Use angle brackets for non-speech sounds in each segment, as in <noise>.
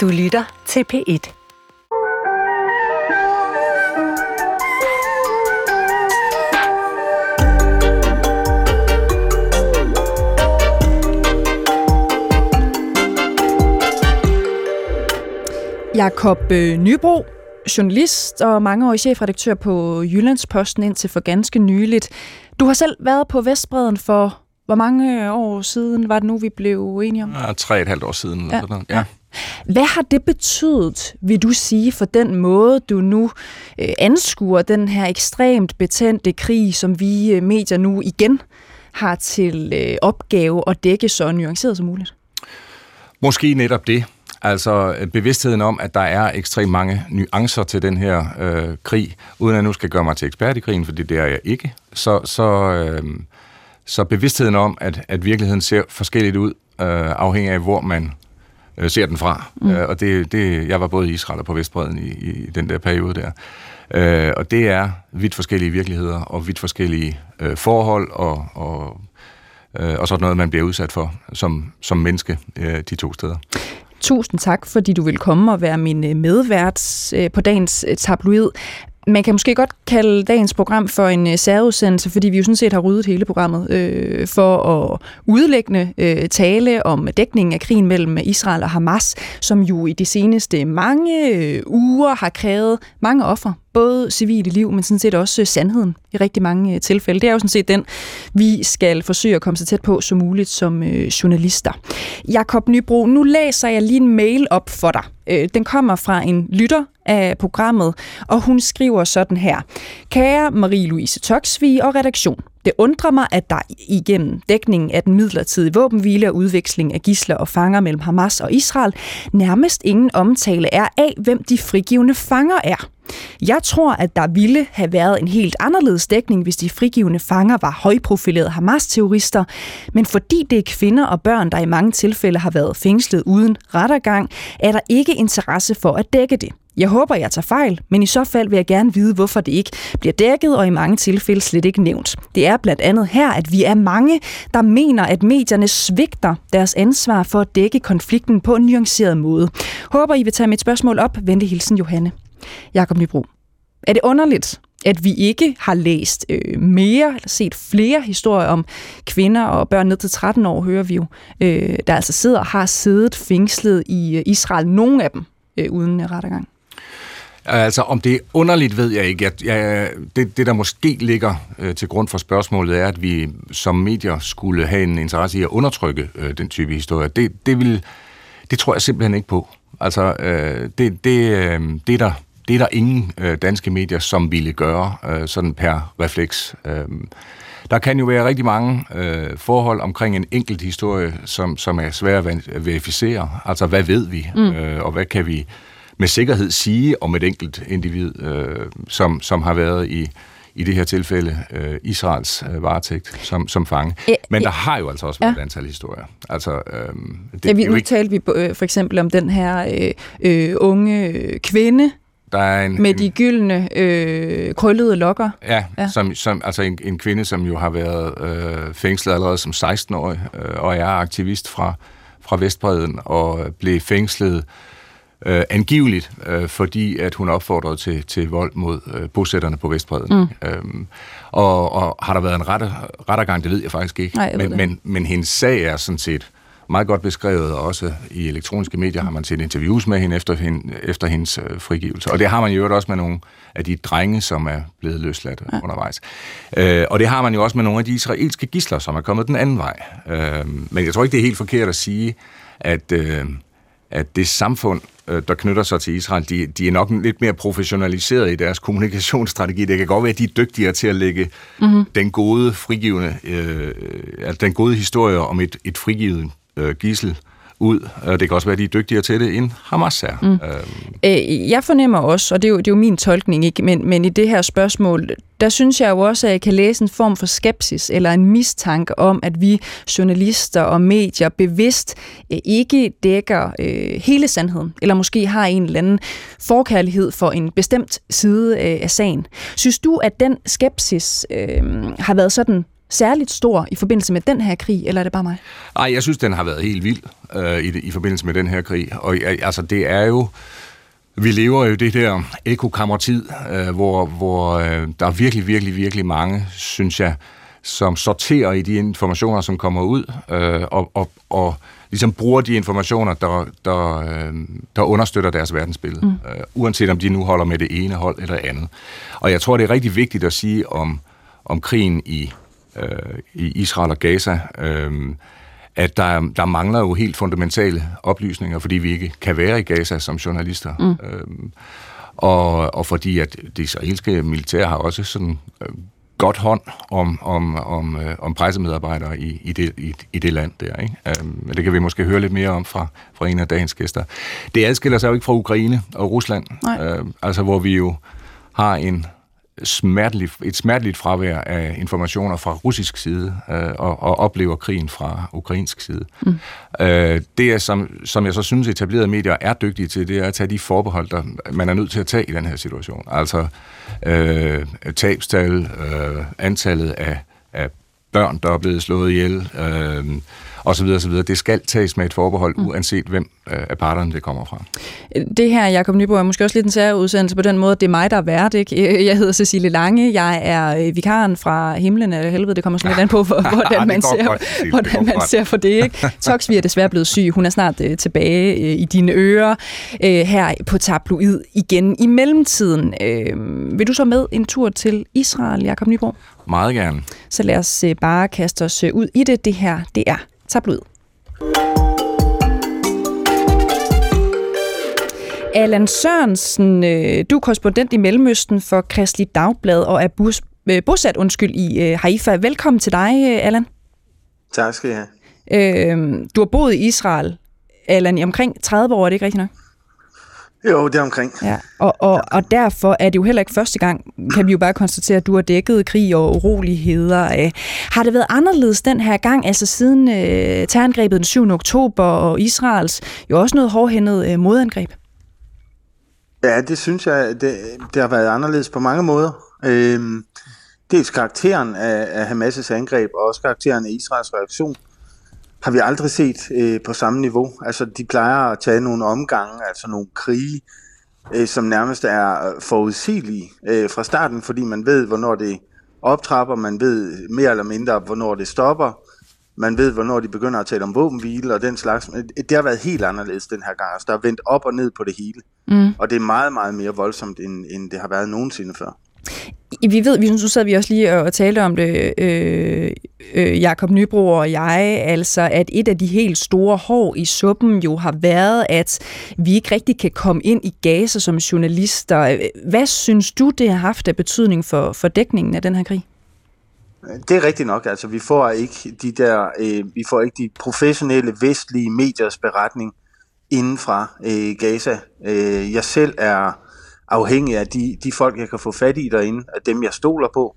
Du lytter til P1. Jakob øh, Nybro, journalist og mangeårig chefredaktør på Jyllandsposten indtil for ganske nyligt. Du har selv været på Vestbreden for hvor mange år siden var det nu, vi blev enige om? Ja, tre et halvt år siden. Eller Ja, sådan noget. ja. Hvad har det betydet, vil du sige, for den måde, du nu øh, anskuer den her ekstremt betændte krig, som vi øh, medier nu igen har til øh, opgave at dække så nuanceret som muligt? Måske netop det. Altså øh, bevidstheden om, at der er ekstremt mange nuancer til den her øh, krig, uden at jeg nu skal gøre mig til ekspert i krigen, fordi det er jeg ikke. Så, så, øh, så bevidstheden om, at, at virkeligheden ser forskelligt ud, øh, afhængig af, hvor man øh, ser den fra. Mm. Øh, og det, det, jeg var både i Israel og på Vestbreden i, i den der periode der. Øh, og det er vidt forskellige virkeligheder og vidt forskellige øh, forhold og, og, øh, og sådan noget, man bliver udsat for som, som menneske øh, de to steder. Tusind tak, fordi du vil komme og være min øh, medvært øh, på dagens øh, tabloid. Man kan måske godt kalde dagens program for en øh, særudsendelse, fordi vi jo sådan set har ryddet hele programmet øh, for at udlæggende øh, tale om dækningen af krigen mellem Israel og Hamas, som jo i de seneste mange øh, uger har krævet mange ofre, både civile liv, men sådan set også øh, sandheden i rigtig mange øh, tilfælde. Det er jo sådan set den, vi skal forsøge at komme så tæt på som muligt som øh, journalister. Jakob Nybro, nu læser jeg lige en mail op for dig. Den kommer fra en lytter af programmet, og hun skriver sådan her. Kære Marie-Louise Toksvig og redaktion. Det undrer mig, at der igennem dækningen af den midlertidige våbenhvile og udveksling af gisler og fanger mellem Hamas og Israel nærmest ingen omtale er af, hvem de frigivende fanger er. Jeg tror, at der ville have været en helt anderledes dækning, hvis de frigivende fanger var højprofilerede Hamas-terrorister, men fordi det er kvinder og børn, der i mange tilfælde har været fængslet uden rettergang, er der ikke interesse for at dække det. Jeg håber, jeg tager fejl, men i så fald vil jeg gerne vide, hvorfor det ikke bliver dækket og i mange tilfælde slet ikke nævnt. Det er blandt andet her, at vi er mange, der mener, at medierne svigter deres ansvar for at dække konflikten på en nuanceret måde. Håber, I vil tage mit spørgsmål op. Vente hilsen, Johanne. Jakob Nybro. Er det underligt, at vi ikke har læst øh, mere, eller set flere historier om kvinder og børn ned til 13 år, hører vi jo, øh, der altså sidder og har siddet fængslet i øh, Israel, nogle af dem øh, uden rettergang? Altså, om det er underligt, ved jeg ikke. Jeg, jeg, det, det, der måske ligger øh, til grund for spørgsmålet, er, at vi som medier skulle have en interesse i at undertrykke øh, den type historie. Det, det, vil, det tror jeg simpelthen ikke på. Altså, øh, det, det, øh, det, er der, det er der ingen øh, danske medier, som ville gøre øh, sådan per refleks. Øh, der kan jo være rigtig mange øh, forhold omkring en enkelt historie, som, som er svære at verificere. Altså, hvad ved vi, mm. øh, og hvad kan vi med sikkerhed sige om et enkelt individ, øh, som, som har været i, i det her tilfælde øh, Israels øh, varetægt som, som fange. Ja, Men der har jo altså også været Ja. et antal historier. Altså, øh, det, Ja, vi, nu ikke, talte vi øh, for eksempel om den her øh, øh, unge øh, kvinde der er en, med en, de gyldne øh, krøllede lokker. Ja, Ja. ja. Som, som, altså en, en kvinde, som jo har været øh, fængslet allerede som 16-årig, øh, og er aktivist fra, fra Vestbreden, og blev fængslet øh, angiveligt, øh, fordi at hun opfordrede til, til vold mod øh, bosætterne på Vestbreden. Mm. Øhm, og, og har der været en retter, rettergang, det ved jeg faktisk ikke. Nej, jeg men, men, men hendes sag er sådan set meget godt beskrevet, og også i elektroniske medier har man set interviews med hende efter, hende, efter hendes øh, frigivelse. Og det har man jo også med nogle af de drenge, som er blevet løsladt ja. undervejs. Øh, og det har man jo også med nogle af de israelske gisler, som er kommet den anden vej. Øh, men jeg tror ikke, det er helt forkert at sige, at, øh, at det samfund, øh, der knytter sig til Israel, de, de er nok lidt mere professionaliseret i deres kommunikationsstrategi. Det kan godt være, at de er dygtigere til at lægge mm-hmm. den gode frigivende, øh, altså den gode historie om et, et frigivet øh, gissel ud. Og det kan også være, at de er dygtigere til det, end Hamas er. Mm. Øh, Øh, jeg fornemmer også, og det er, jo, det er jo min tolkning, ikke? Men, men i det her spørgsmål, der synes jeg jo også, at jeg kan læse en form for skepsis eller en mistanke om, at vi journalister og medier bevidst øh, ikke dækker øh, hele sandheden, eller måske har en eller anden forkærlighed for en bestemt side øh, af sagen. Synes du, at den skepsis øh, har været sådan særligt stor i forbindelse med den her krig, eller er det bare mig? Nej, jeg synes, den har været helt vild øh, i, i forbindelse med den her krig. Og altså, det er jo... Vi lever jo det der ekokammertid, øh, hvor, hvor øh, der er virkelig, virkelig, virkelig mange, synes jeg, som sorterer i de informationer, som kommer ud, øh, og, og, og ligesom bruger de informationer, der, der, øh, der understøtter deres verdensbillede, mm. øh, uanset om de nu holder med det ene hold eller andet. Og jeg tror, det er rigtig vigtigt at sige om, om krigen i, øh, i Israel og Gaza, øh, at der, der mangler jo helt fundamentale oplysninger, fordi vi ikke kan være i Gaza som journalister. Mm. Øh, og, og fordi at det israelske militær har også sådan øh, godt hånd om, om, om, øh, om pressemedarbejdere i, i, det, i, i det land der. Ikke? Um, det kan vi måske høre lidt mere om fra, fra en af dagens gæster. Det adskiller sig jo ikke fra Ukraine og Rusland, uh, altså hvor vi jo har en smerteligt, et smerteligt fravær af informationer fra russisk side øh, og, og oplever krigen fra ukrainsk side. Mm. Øh, det, er, som, som jeg så synes, etablerede medier er dygtige til, det er at tage de forbehold, der man er nødt til at tage i den her situation. Altså øh, tabstal, øh, antallet af, af børn, der er blevet slået ihjel, øh, og så videre, så videre. Det skal tages med et forbehold, mm. uanset hvem øh, af parterne det kommer fra. Det her, Jacob Nyborg, er måske også lidt en særudsendelse på den måde, at det er mig, der er vært. Ikke? <laughs> Jeg hedder Cecilie Lange, jeg er øh, vikaren fra himlen eller helvede, det kommer sådan lidt an på, hvordan <laughs> man, ser, godt, hvordan man ser for det. Ikke? <laughs> Toxvi er desværre blevet syg, hun er snart uh, tilbage uh, i dine ører uh, her på Tabloid igen. I mellemtiden, uh, vil du så med en tur til Israel, Jacob Nyborg? Meget gerne. Så lad os uh, bare kaste os uh, ud i det. Det her, det er tabloid. Allan Sørensen, øh, du er korrespondent i Mellemøsten for Kristelig Dagblad og er bus, øh, bosat undskyld, i øh, Haifa. Velkommen til dig, Allan. Tak skal I have. Øh, du har boet i Israel, Allan, i omkring 30 år, er det ikke rigtigt nok? Jo, det er omkring. Ja, og, og, og derfor er det jo heller ikke første gang, kan vi jo bare konstatere, at du har dækket krig og uroligheder. Har det været anderledes den her gang, altså siden øh, terrorangrebet den 7. oktober og Israels jo også noget hårdhændet øh, modangreb? Ja, det synes jeg, det, det har været anderledes på mange måder. Øhm, dels karakteren af, af Hamas' angreb, og også karakteren af Israels reaktion har vi aldrig set øh, på samme niveau. Altså, de plejer at tage nogle omgange, altså nogle krige, øh, som nærmest er forudsigelige øh, fra starten, fordi man ved, hvornår det optrapper, man ved mere eller mindre, hvornår det stopper, man ved, hvornår de begynder at tale om våbenhvile og den slags. Det har været helt anderledes den her gang. Altså, der er vendt op og ned på det hele. Mm. Og det er meget, meget mere voldsomt, end, end det har været nogensinde før. Vi ved, vi, nu sad vi også lige og talte om det, øh, øh, Jakob Nybro og jeg, altså at et af de helt store hår i suppen jo har været, at vi ikke rigtig kan komme ind i Gaza som journalister. Hvad synes du, det har haft af betydning for, for dækningen af den her krig? Det er rigtigt nok, altså vi får ikke de der, øh, vi får ikke de professionelle vestlige mediers beretning inden fra øh, Gaza. Øh, jeg selv er afhængig af de, de folk, jeg kan få fat i derinde, af dem, jeg stoler på,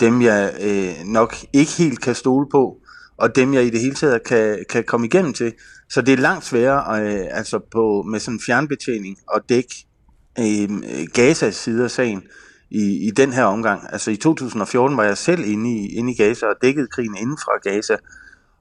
dem, jeg øh, nok ikke helt kan stole på, og dem, jeg i det hele taget kan, kan komme igennem til. Så det er langt sværere øh, altså på, med sådan en fjernbetjening og dække øh, Gazas side af sagen i, i den her omgang. Altså i 2014 var jeg selv inde i, inde i Gaza og dækkede krigen inden fra Gaza,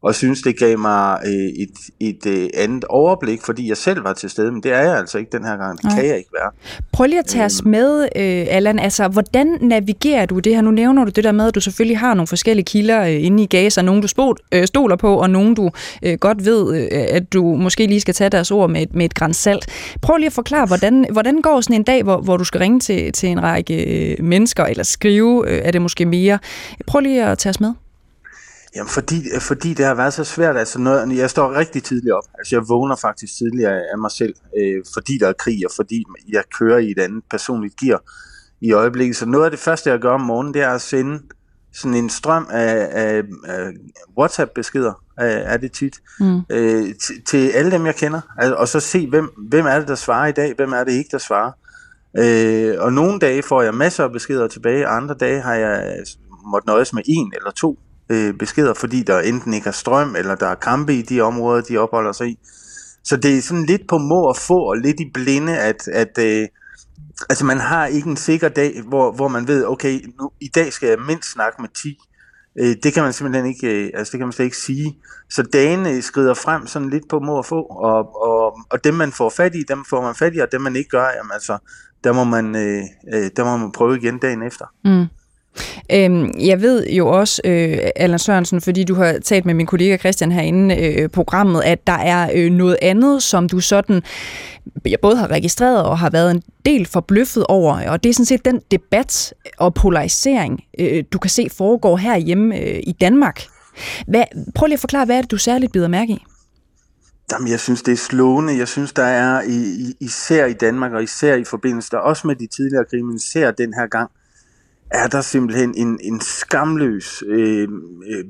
og synes, det gav mig øh, et, et øh, andet overblik, fordi jeg selv var til stede, men det er jeg altså ikke den her gang. Det Nej. kan jeg ikke være. Prøv lige at tage os øhm. med, øh, Allan. Altså, hvordan navigerer du det her? Nu nævner du det der med, at du selvfølgelig har nogle forskellige kilder øh, inde i Gaza. Nogle, du spol, øh, stoler på, og nogle, du øh, godt ved, øh, at du måske lige skal tage deres ord med, med et græns salt. Prøv lige at forklare, hvordan, hvordan går sådan en dag, hvor, hvor du skal ringe til, til en række øh, mennesker, eller skrive, øh, er det måske mere. Prøv lige at tage os med. Jamen, fordi, fordi det har været så svært. Altså, når, jeg står rigtig tidligt op. Altså, jeg vågner faktisk tidligere af mig selv, øh, fordi der er krig, og fordi jeg kører i et andet personligt gear i øjeblikket. Så noget af det første, jeg gør om morgenen, det er at sende sådan en strøm af, af, af WhatsApp-beskeder, af, er det tit, mm. øh, til alle dem, jeg kender. Altså, og så se, hvem, hvem er det, der svarer i dag, hvem er det ikke, der svarer. Øh, og nogle dage får jeg masser af beskeder tilbage, og andre dage har jeg måttet nøjes med en eller to øh, beskeder, fordi der enten ikke er strøm, eller der er kampe i de områder, de opholder sig i. Så det er sådan lidt på må og få, og lidt i blinde, at, at øh, altså man har ikke en sikker dag, hvor, hvor man ved, okay, nu, i dag skal jeg mindst snakke med 10 Øh, det kan man simpelthen ikke, øh, altså det kan man slet ikke sige. Så dagene øh, skrider frem sådan lidt på må og få, og, og, og dem man får fat i, dem får man fat i, og dem man ikke gør, jamen altså, der må man, øh, øh der må man prøve igen dagen efter. Mm. Øhm, jeg ved jo også, øh, Allan Sørensen, fordi du har talt med min kollega Christian herinde øh, programmet, at der er øh, noget andet, som du sådan jeg både har registreret og har været en del forbløffet over, og det er sådan set den debat og polarisering, øh, du kan se foregår herhjemme øh, i Danmark. Hvad, prøv lige at forklare, hvad er det, du særligt bider mærke i? Jamen, jeg synes, det er slående. Jeg synes, der er i, i, især i Danmark, og især i forbindelse der også med de tidligere krige, men især den her gang, er der simpelthen en, en skamløs, øh, øh,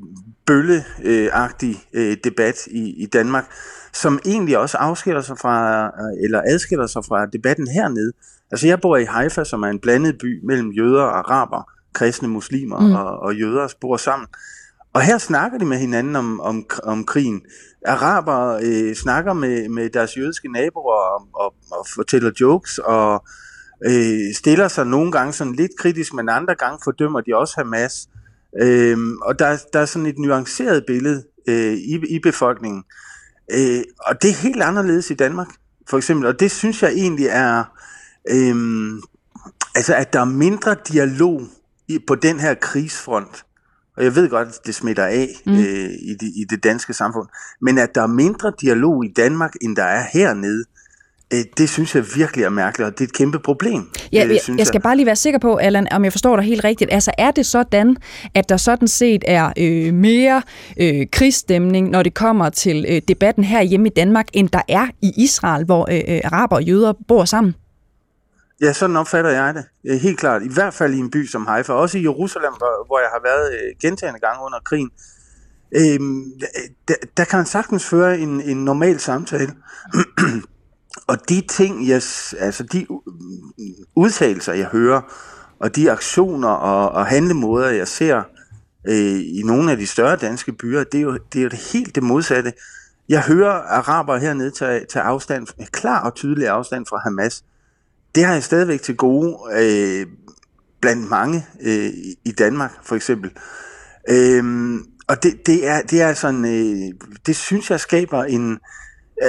bølleagtig øh, debat i, i Danmark, som egentlig også afskiller sig fra, eller adskiller sig fra debatten hernede. Altså jeg bor i Haifa, som er en blandet by mellem jøder og araber, kristne muslimer mm. og, og jøder bor sammen. Og her snakker de med hinanden om, om, om krigen. Araber øh, snakker med, med deres jødiske naboer og, og, og fortæller jokes og øh, stiller sig nogle gange sådan lidt kritisk, men andre gange fordømmer de også Hamas. Øh, og der, der er sådan et nuanceret billede øh, i, i befolkningen. Øh, og det er helt anderledes i Danmark, for eksempel. Og det synes jeg egentlig er, øh, altså at der er mindre dialog i, på den her krigsfront. Og jeg ved godt, at det smitter af mm. øh, i, det, i det danske samfund. Men at der er mindre dialog i Danmark, end der er hernede, øh, det synes jeg virkelig er mærkeligt, og det er et kæmpe problem. Ja, jeg, jeg skal bare lige være sikker på, Allan, om jeg forstår dig helt rigtigt. Altså er det sådan, at der sådan set er øh, mere øh, krigsstemning, når det kommer til øh, debatten her hjemme i Danmark, end der er i Israel, hvor øh, øh araber og jøder bor sammen? Ja, sådan opfatter jeg det. Helt klart. I hvert fald i en by som Haifa. Også i Jerusalem, hvor jeg har været øh, gentagende gange under krigen. Øhm, der, der kan man sagtens føre en, en normal samtale. <clears throat> og de ting, jeg, altså de udtalelser, jeg hører, og de aktioner og, og handlemåder, jeg ser øh, i nogle af de større danske byer, det er jo, det er jo det helt det modsatte. Jeg hører araber hernede tage, tage afstand, klar og tydelig afstand fra Hamas det har jeg stadigvæk til gode øh, blandt mange øh, i Danmark, for eksempel. Øh, og det, det, er, det er sådan, øh, det synes jeg skaber en,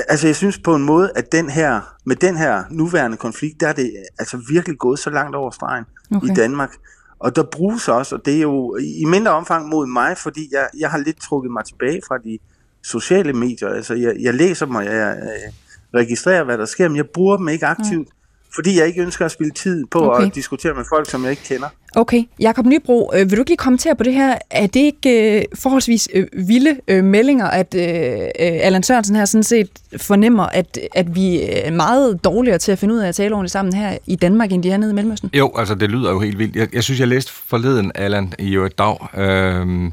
altså jeg synes på en måde, at den her, med den her nuværende konflikt, der er det altså virkelig gået så langt over stregen okay. i Danmark. Og der bruges også, og det er jo i mindre omfang mod mig, fordi jeg, jeg har lidt trukket mig tilbage fra de sociale medier. Altså jeg, jeg læser dem, og jeg, jeg registrerer, hvad der sker, men jeg bruger dem ikke aktivt. Mm fordi jeg ikke ønsker at spille tid på okay. at diskutere med folk, som jeg ikke kender. Okay. Jakob Nybro, øh, vil du ikke lige kommentere på det her? Er det ikke øh, forholdsvis øh, vilde øh, meldinger, at øh, øh Allan Sørensen her sådan set fornemmer, at, at vi er meget dårligere til at finde ud af at tale ordentligt sammen her i Danmark, end de er nede i Mellemøsten? Jo, altså det lyder jo helt vildt. Jeg, jeg synes, jeg læste forleden, Allan, i jo et dag, øh,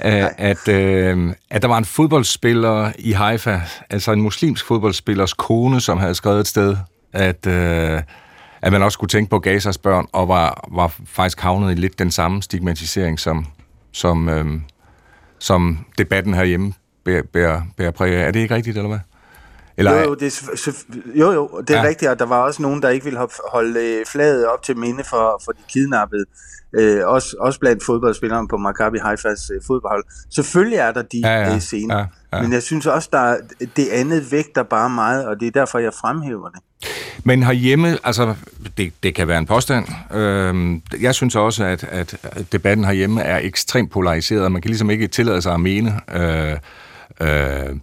<laughs> at, øh, at der var en fodboldspiller i Haifa, altså en muslimsk fodboldspillers kone, som havde skrevet et sted, at, øh, at man også skulle tænke på Gazas børn, og var, var faktisk havnet i lidt den samme stigmatisering, som, som, øh, som debatten herhjemme bærer, bærer, bærer præg af. Er det ikke rigtigt, eller hvad? Eller, jo, jo, det er, jo, jo, det er ja. rigtigt, og der var også nogen, der ikke ville holde øh, flaget op til minde for, for de kidnappede. Øh, også, også blandt fodboldspillerne på Maccabi Haifas øh, fodboldhold. Selvfølgelig er der de ja, ja, øh, scener, ja, ja. men jeg synes også, der det andet vægter bare meget, og det er derfor, jeg fremhæver det. Men herhjemme, altså, det, det kan være en påstand. Øhm, jeg synes også, at, at debatten herhjemme er ekstremt polariseret. Man kan ligesom ikke tillade sig at mene, øh, øh,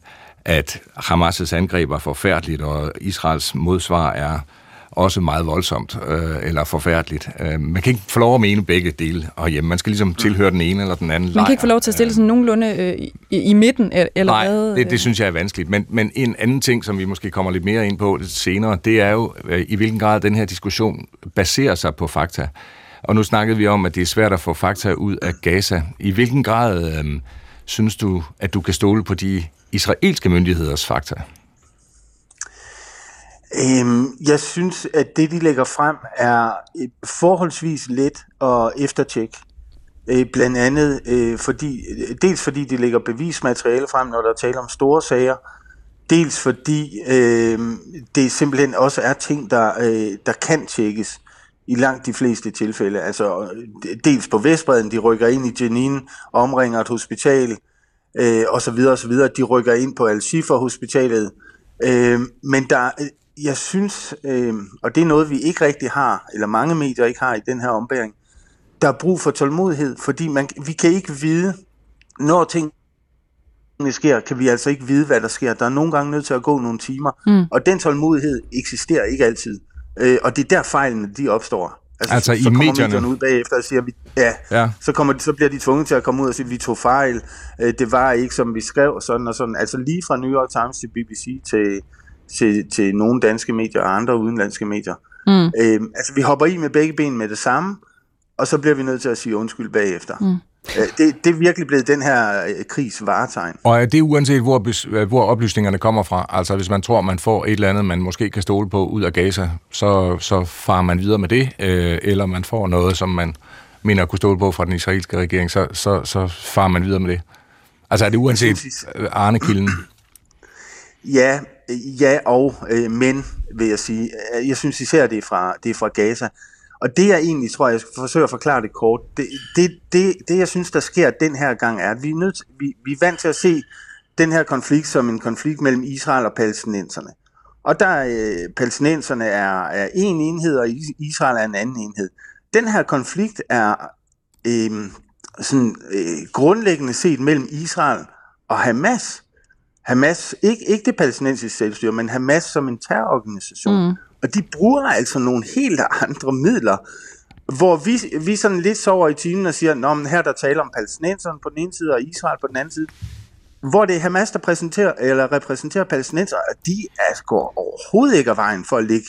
at Hamas' angreb var forfærdeligt, og Israels modsvar er også meget voldsomt øh, eller forfærdeligt. Øh, man kan ikke få lov at mene begge dele herhjemme. Man skal ligesom tilhøre den ene eller den anden Man kan ikke få lov til at stille sådan nogenlunde øh, i, i midten? Eller Nej, hvad? Det, det synes jeg er vanskeligt. Men, men en anden ting, som vi måske kommer lidt mere ind på senere, det er jo, øh, i hvilken grad den her diskussion baserer sig på fakta. Og nu snakkede vi om, at det er svært at få fakta ud af Gaza. I hvilken grad øh, synes du, at du kan stole på de israelske myndigheders fakta? Øhm, jeg synes, at det, de lægger frem, er øh, forholdsvis let at eftertjekke. Øh, blandt andet øh, fordi, øh, dels fordi de lægger bevismateriale frem, når der taler om store sager, dels fordi øh, det simpelthen også er ting, der, øh, der kan tjekkes. i langt de fleste tilfælde. Altså øh, dels på Vestbreden, de rykker ind i Jenin, omringer et hospital, øh, og så videre og så videre. De rykker ind på Al-Shifa hospitalet. Øh, men der, jeg synes, øh, og det er noget, vi ikke rigtig har, eller mange medier ikke har i den her ombæring, der er brug for tålmodighed, fordi man, vi kan ikke vide, når ting sker, kan vi altså ikke vide, hvad der sker. Der er nogle gange nødt til at gå nogle timer, mm. og den tålmodighed eksisterer ikke altid. Øh, og det er der fejlene, de opstår. Altså, altså så, i så kommer medierne? medierne ud bagefter og siger, vi, ja, ja. Så, kommer, så bliver de tvunget til at komme ud og sige, vi tog fejl, øh, det var ikke, som vi skrev, sådan og sådan. Altså lige fra New York Times til BBC til, til, til nogle danske medier og andre udenlandske medier. Mm. Øh, altså vi hopper i med begge ben med det samme, og så bliver vi nødt til at sige undskyld bagefter. Mm. Øh, det, det er virkelig blevet den her øh, krigs varetegn. Og er det uanset, hvor, hvor oplysningerne kommer fra? Altså hvis man tror, man får et eller andet, man måske kan stole på ud af Gaza, så, så farer man videre med det, øh, eller man får noget, som man mener at kunne stole på fra den israelske regering, så, så, så farer man videre med det. Altså er det uanset Arne-kilden? Ja, ja og øh, men, vil jeg sige. Jeg synes især, det er fra, det er fra Gaza. Og det jeg egentlig tror, jeg skal forsøge at forklare det kort, det, det, det, det jeg synes, der sker den her gang, er, at vi er, nødt, vi, vi er vant til at se den her konflikt som en konflikt mellem Israel og palæstinenserne. Og der øh, palæstinenserne er, er en enhed, og Israel er en anden enhed. Den her konflikt er øh, sådan, øh, grundlæggende set mellem Israel og Hamas. Hamas, ikke, ikke det palæstinensiske selvstyre, men Hamas som en terrororganisation. Mm. Og de bruger altså nogle helt andre midler, hvor vi, vi sådan lidt sover i timen og siger, Nå, men her der taler om palæstinenserne på den ene side, og Israel på den anden side. Hvor det er Hamas, der præsenterer, eller repræsenterer palæstinenser, og de altså, går overhovedet ikke af vejen for at lægge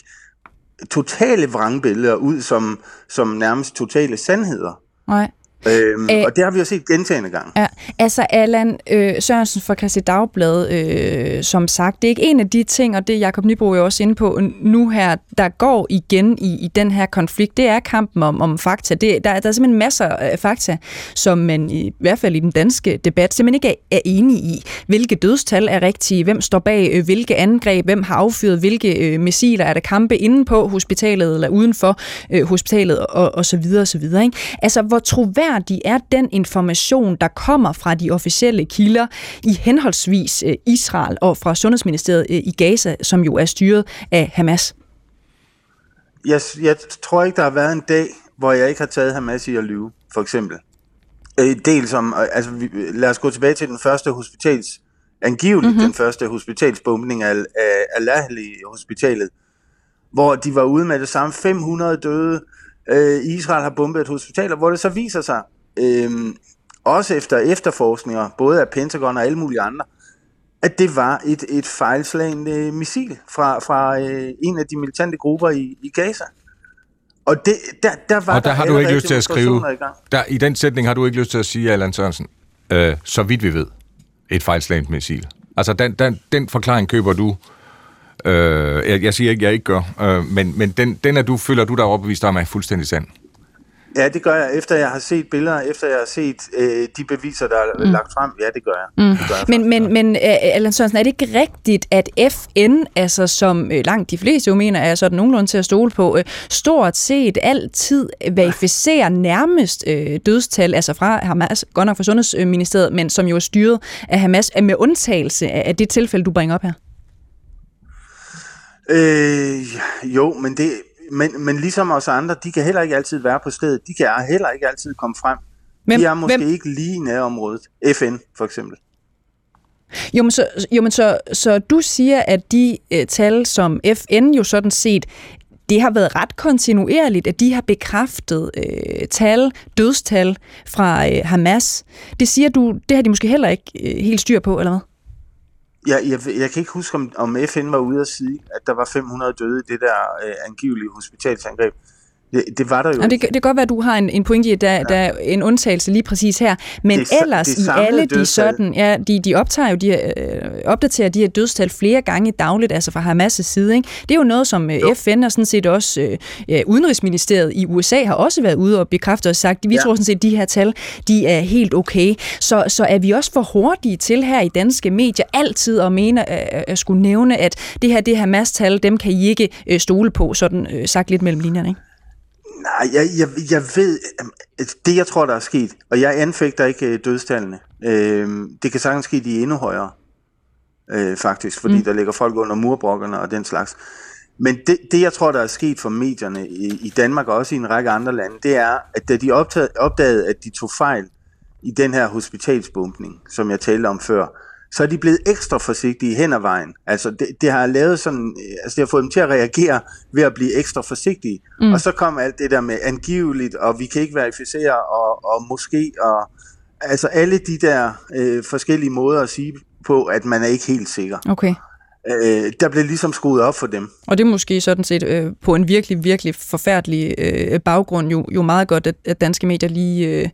totale vrangbilleder ud som, som nærmest totale sandheder. Nej. Øhm, Æh, og det har vi jo set gentagende gange. Ja, altså Allan øh, Sørensen fra Christi Dagblad, øh, som sagt, det er ikke en af de ting, og det Jakob Nybro er også inde på nu her, der går igen i, i den her konflikt, det er kampen om, om fakta. Det, der, der er simpelthen masser af fakta, som man i, i hvert fald i den danske debat simpelthen ikke er, er enige i. Hvilke dødstal er rigtige, hvem står bag øh, hvilke angreb, hvem har affyret hvilke øh, missiler, er der kampe inde på hospitalet eller uden for øh, hospitalet og, og så videre og så videre. Ikke? Altså, hvor troværdigt troværdig er den information, der kommer fra de officielle kilder i henholdsvis øh, Israel og fra Sundhedsministeriet øh, i Gaza, som jo er styret af Hamas? Jeg, jeg tror ikke, der har været en dag, hvor jeg ikke har taget Hamas i at lyve, for eksempel. Øh, dels om, altså lad os gå tilbage til den første hospitals, angiveligt mm-hmm. den første hospitalsbombning af, af Al-Ahli-hospitalet, hvor de var ude med det samme 500 døde, øh, Israel har bombet et hospital, hvor det så viser sig, øh, også efter efterforskninger, både af Pentagon og alle mulige andre, at det var et, et fejlslagende missil fra, fra øh, en af de militante grupper i, i Gaza. Og det, der, der var og der, der har du ikke lyst til at skrive, i, der, i den sætning har du ikke lyst til at sige, Allan Sørensen, øh, så vidt vi ved, et fejlslagende missil. Altså den, den, den forklaring køber du Øh, jeg, jeg siger ikke, jeg ikke gør, øh, men, men den, den er du, føler du dig overbevist om er fuldstændig sand? Ja, det gør jeg. Efter jeg har set billeder, efter jeg har set øh, de beviser, der er mm. lagt frem, ja, det gør jeg. Mm. Det gør jeg men, men, men uh, Allan Sørensen, er det ikke rigtigt, at FN, altså som uh, langt de fleste jo mener, er sådan nogenlunde til at stole på, uh, stort set altid verificerer nærmest uh, dødstal, altså fra Hamas, godt nok fra Sundhedsministeriet, men som jo er styret af Hamas, med undtagelse af det tilfælde, du bringer op her? Øh, jo, men, det, men, men ligesom os andre, de kan heller ikke altid være på stedet. De kan heller ikke altid komme frem. Hvem, de er måske hvem? ikke lige i nærområdet. FN for eksempel. Jo, men, så, jo, men så, så du siger, at de øh, tal, som FN jo sådan set det har været ret kontinuerligt, at de har bekræftet øh, tal, dødstal fra øh, Hamas. Det siger du, det har de måske heller ikke øh, helt styr på, eller hvad? Jeg, jeg, jeg kan ikke huske, om, om FN var ude at sige, at der var 500 døde i det der øh, angivelige hospitalsangreb. Det, det var der jo. Ja, det, det kan godt være, at du har en, en pointe i, at der, ja. der er en undtagelse lige præcis her. Men det, ellers det i alle de dødstal. sådan, ja, de, de optager jo, de øh, opdaterer de her dødstal flere gange dagligt, altså fra Hamas' side. Ikke? Det er jo noget, som øh, FN og sådan set også øh, ja, Udenrigsministeriet i USA har også været ude og bekræftet og sagt, vi ja. tror sådan set, de her tal, de er helt okay. Så, så er vi også for hurtige til her i danske medier altid at mene, at, at skulle nævne, at det her det Hamas-tal, dem kan I ikke øh, stole på, sådan øh, sagt lidt mellem linjerne, ikke? Nej, jeg, jeg, jeg ved, det jeg tror, der er sket, og jeg anfægter ikke øh, dødstallene, øh, det kan sagtens ske, de er endnu højere, øh, faktisk, fordi mm. der ligger folk under murbrokkerne og den slags. Men det, det, jeg tror, der er sket for medierne i, i Danmark og også i en række andre lande, det er, at da de optagede, opdagede, at de tog fejl i den her hospitalsbumpning, som jeg talte om før, så er de blevet ekstra forsigtige hen ad vejen. Altså det, det har lavet sådan, altså det har fået dem til at reagere ved at blive ekstra forsigtige. Mm. Og så kom alt det der med angiveligt, og vi kan ikke verificere, og, og måske, og altså alle de der øh, forskellige måder at sige på, at man er ikke helt sikker. Okay øh, der blev ligesom skruet op for dem. Og det er måske sådan set øh, på en virkelig, virkelig forfærdelig øh, baggrund jo, jo meget godt, at, at danske medier lige øh,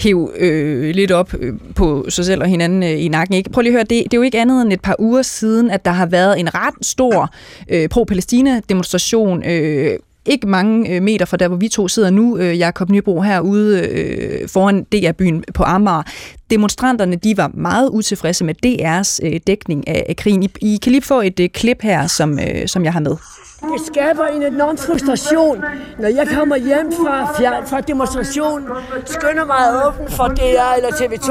hæv øh, lidt op øh, på sig selv og hinanden øh, i nakken. Ikke? Prøv lige at høre, det, det er jo ikke andet end et par uger siden, at der har været en ret stor øh, pro-Palæstina-demonstration øh, ikke mange øh, meter fra der, hvor vi to sidder nu, øh, Jakob Nybro, herude øh, foran DR-byen på Amager. Demonstranterne de var meget utilfredse med DR's øh, dækning af, af krigen. I, I kan lige få et øh, klip her, som, øh, som jeg har med. Det skaber en enorm frustration, når jeg kommer hjem fra, fjern, fra demonstrationen, skynder mig åben for DR eller TV2,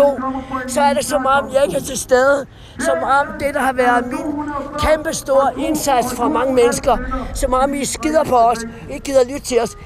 så er det som om, jeg ikke er til stede. Som om det, der har været min kæmpe store indsats fra mange mennesker, som om I skider på os, ikke gider lytte til os,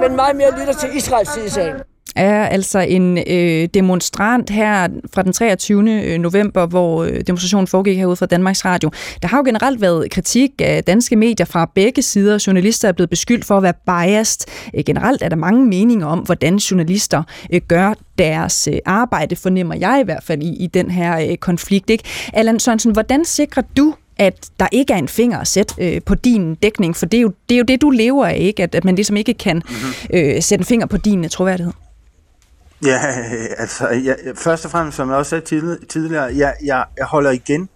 men meget mere lytter til Israels side er altså en øh, demonstrant her fra den 23. Øh, november, hvor øh, demonstrationen foregik herude fra Danmarks Radio. Der har jo generelt været kritik af danske medier fra begge sider. Journalister er blevet beskyldt for at være biased. Øh, generelt er der mange meninger om, hvordan journalister øh, gør deres øh, arbejde, fornemmer jeg i hvert fald i, i den her øh, konflikt. Ikke? Allan Sørensen, hvordan sikrer du, at der ikke er en finger at sætte øh, på din dækning, for det er, jo, det er jo det, du lever af, ikke? At, at man ligesom ikke kan mm-hmm. øh, sætte en finger på din troværdighed. Ja, <laughs> altså, jeg, først og fremmest, som jeg også sagde tidligere, jeg, jeg, jeg holder igen.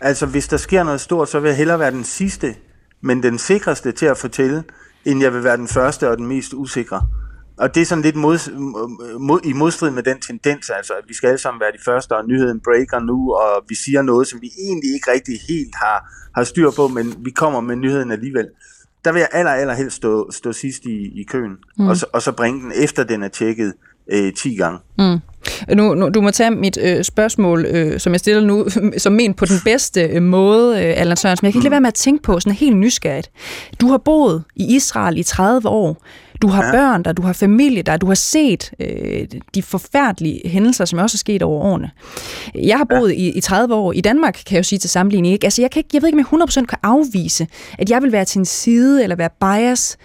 Altså, hvis der sker noget stort, så vil jeg hellere være den sidste, men den sikreste til at fortælle, end jeg vil være den første og den mest usikre. Og det er sådan lidt mod, mod, i modstrid med den tendens, altså at vi skal alle sammen være de første, og nyheden breaker nu, og vi siger noget, som vi egentlig ikke rigtig helt har, har styr på, men vi kommer med nyheden alligevel. Der vil jeg aller, aller helst stå, stå sidst i, i køen, mm. og, så, og så bringe den efter den er tjekket øh, 10 gange. Mm. Nu, nu, du må tage mit øh, spørgsmål, øh, som jeg stiller nu, <laughs> som men på den bedste øh, måde, øh, Allan Sørensen. Men jeg kan ikke lade være med at tænke på, sådan helt nysgerrigt. Du har boet i Israel i 30 år. Du har ja. børn der, du har familie der, du har set øh, de forfærdelige hændelser, som også er sket over årene. Jeg har boet ja. i, i 30 år i Danmark, kan jeg jo sige til sammenligning. Ikke? Altså, jeg, kan ikke, jeg ved ikke, om jeg 100% kan afvise, at jeg vil være til en side eller være bias,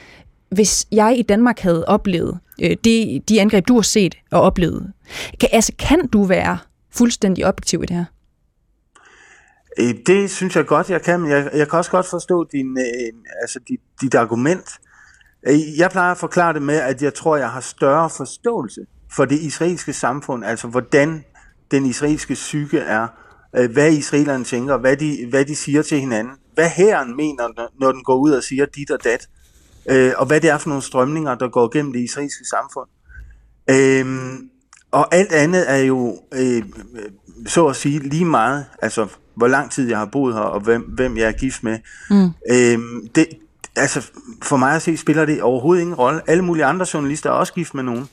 hvis jeg i Danmark havde oplevet øh, de, de angreb, du har set og oplevet. Kan, altså, kan du være fuldstændig objektiv i det her? Øh, det synes jeg godt, jeg kan, men jeg, jeg kan også godt forstå din, øh, altså dit, dit argument. Øh, jeg plejer at forklare det med, at jeg tror, jeg har større forståelse for det israelske samfund, altså hvordan den israelske psyke er, øh, hvad israelerne tænker, hvad de, hvad de siger til hinanden, hvad herren mener, når den går ud og siger dit og dat øh, og hvad det er for nogle strømninger, der går gennem det israelske samfund. Øh, og alt andet er jo, øh, så at sige, lige meget, altså hvor lang tid jeg har boet her, og hvem, hvem jeg er gift med. Mm. Øh, det, altså, for mig at se, spiller det overhovedet ingen rolle. Alle mulige andre journalister er også gift med nogen.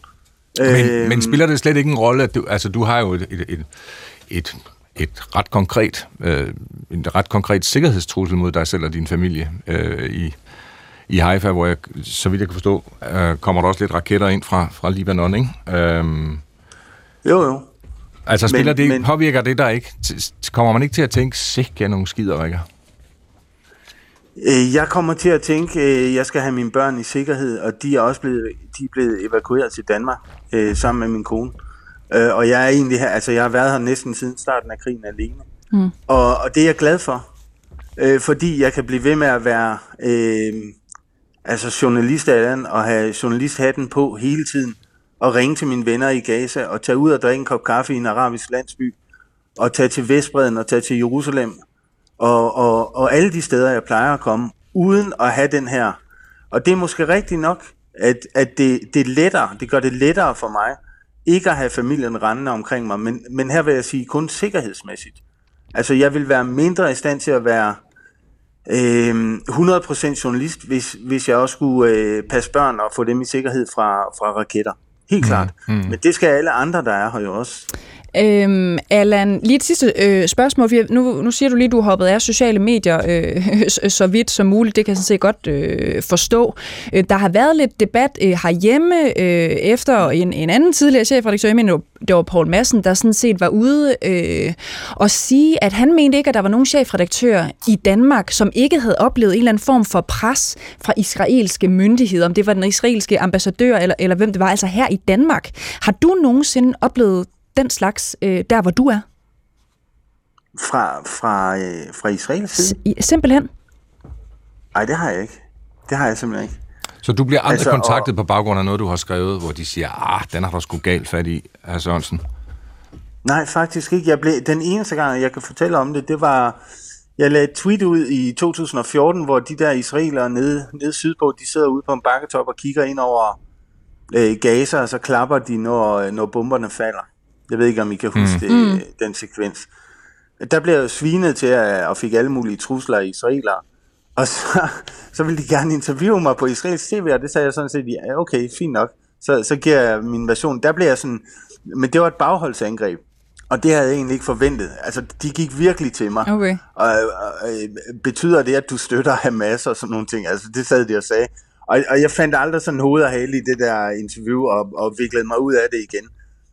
Men, øh, men spiller det slet ikke en rolle, at du, altså, du har jo et, et, et, et et ret konkret, øh, en ret konkret sikkerhedstrussel mod dig selv og din familie øh, i, i Haifa, hvor jeg, så vidt jeg kan forstå, øh, kommer der også lidt raketter ind fra, fra Libanon, ikke? Øhm, jo, jo. Altså spiller men, det, men, påvirker det der ikke? Kommer man ikke til at tænke, sikke nogle skider, Rikker? Øh, jeg kommer til at tænke, at øh, jeg skal have mine børn i sikkerhed, og de er også blevet, de er blevet evakueret til Danmark øh, sammen med min kone. Øh, og jeg er egentlig her, altså jeg har været her næsten siden starten af krigen alene. Mm. Og, og det er jeg glad for, øh, fordi jeg kan blive ved med at være øh, altså journalistalderen, og have journalisthatten på hele tiden, og ringe til mine venner i Gaza, og tage ud og drikke en kop kaffe i en arabisk landsby, og tage til Vestbreden, og tage til Jerusalem, og, og, og alle de steder, jeg plejer at komme, uden at have den her. Og det er måske rigtigt nok, at, at det, det er lettere, det gør det lettere for mig, ikke at have familien rendende omkring mig, men, men her vil jeg sige kun sikkerhedsmæssigt. Altså jeg vil være mindre i stand til at være øh, 100% journalist, hvis, hvis jeg også skulle øh, passe børn og få dem i sikkerhed fra, fra raketter. Helt klart. Mm. Men det skal alle andre, der er her jo også. Øhm, Allan, lige et sidste øh, spørgsmål. Nu, nu siger du lige, at du hoppet af sociale medier øh, <laughs> så vidt som muligt. Det kan jeg sådan set godt øh, forstå. Øh, der har været lidt debat øh, herhjemme øh, efter en, en anden tidligere chefredaktør, jeg mener, det var Paul Madsen, der sådan set var ude øh, og sige, at han mente ikke, at der var nogen chefredaktør i Danmark, som ikke havde oplevet en eller anden form for pres fra israelske myndigheder, om det var den israelske ambassadør eller, eller hvem det var, altså her i Danmark. Har du nogensinde oplevet den slags, øh, der hvor du er? Fra, fra, øh, fra Israels side? S- simpelthen? Nej, det har jeg ikke. Det har jeg simpelthen ikke. Så du bliver aldrig altså, kontaktet og... på baggrund af noget, du har skrevet, hvor de siger, ah, den har du sgu galt fat i, herr Sørensen? Nej, faktisk ikke. Jeg blev, den eneste gang, jeg kan fortælle om det, det var, jeg lagde et tweet ud i 2014, hvor de der israelere nede, nede sydpå, de sidder ude på en bakketop og kigger ind over øh, Gaza, og så klapper de, når, når bomberne falder. Jeg ved ikke, om I kan huske mm. det, den sekvens. Der blev jeg svinet til, at, og fik alle mulige trusler i israelere. Og så, <laughs> så ville de gerne interviewe mig på israelsk tv, og det sagde jeg sådan set, ja, okay, fint nok. Så, så giver jeg min version. Der blev jeg sådan, men det var et bagholdsangreb. Og det havde jeg egentlig ikke forventet. Altså, de gik virkelig til mig. Okay. Og, og, og betyder det, at du støtter Hamas og sådan nogle ting? Altså, det sad de og sagde. Og, og jeg fandt aldrig sådan hoved og hale i det der interview, og, og viklede mig ud af det igen.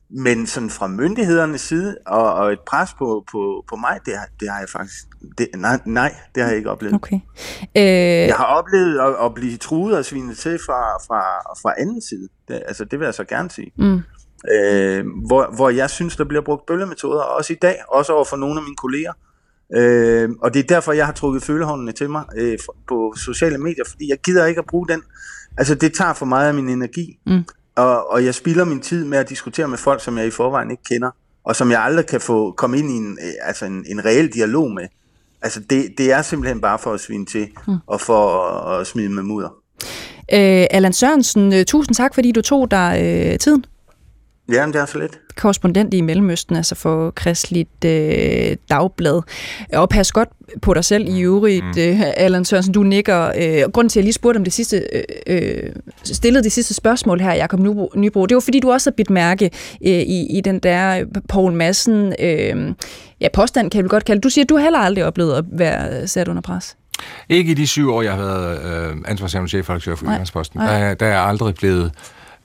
Men sådan fra myndighedernes side, og, og et pres på, på, på mig, det, har, det har jeg faktisk... Det, nej, nej, det har jeg ikke oplevet. Okay. Øh... Jeg har oplevet at, at blive truet og svinet til fra, fra, fra anden side. Det, altså, det vil jeg så gerne sige. Mm. Øh, hvor, hvor jeg synes, der bliver brugt bøllemetoder, også i dag, også over for nogle af mine kolleger. Øh, og det er derfor, jeg har trukket følehåndene til mig øh, på sociale medier, fordi jeg gider ikke at bruge den. Altså, det tager for meget af min energi. Mm og, og jeg spilder min tid med at diskutere med folk, som jeg i forvejen ikke kender, og som jeg aldrig kan få komme ind i en, øh, altså en, en reel dialog med. Altså det, det er simpelthen bare for at svine til, mm. og for at, at smide med mudder. Øh, Allan Sørensen, øh, tusind tak, fordi du tog dig øh, tiden. Ja, det er så lidt. Korrespondent i Mellemøsten, altså for Kristeligt øh, Dagblad. Og pas godt på dig selv i øvrigt, mm. øh, Allan Sørensen, du nikker. Øh, grunden til, at jeg lige spurgte om det sidste, øh, øh stillede det sidste spørgsmål her, Jacob Nybro, det var fordi, du også har bidt mærke øh, i, i den der Poul Madsen, øh, ja, påstand kan vi godt kalde Du siger, at du heller aldrig oplevet at være sat under pres. Ikke i de syv år, jeg har været øh, ansvarshavende chefredaktør for Jyllandsposten. Der, der er jeg aldrig blevet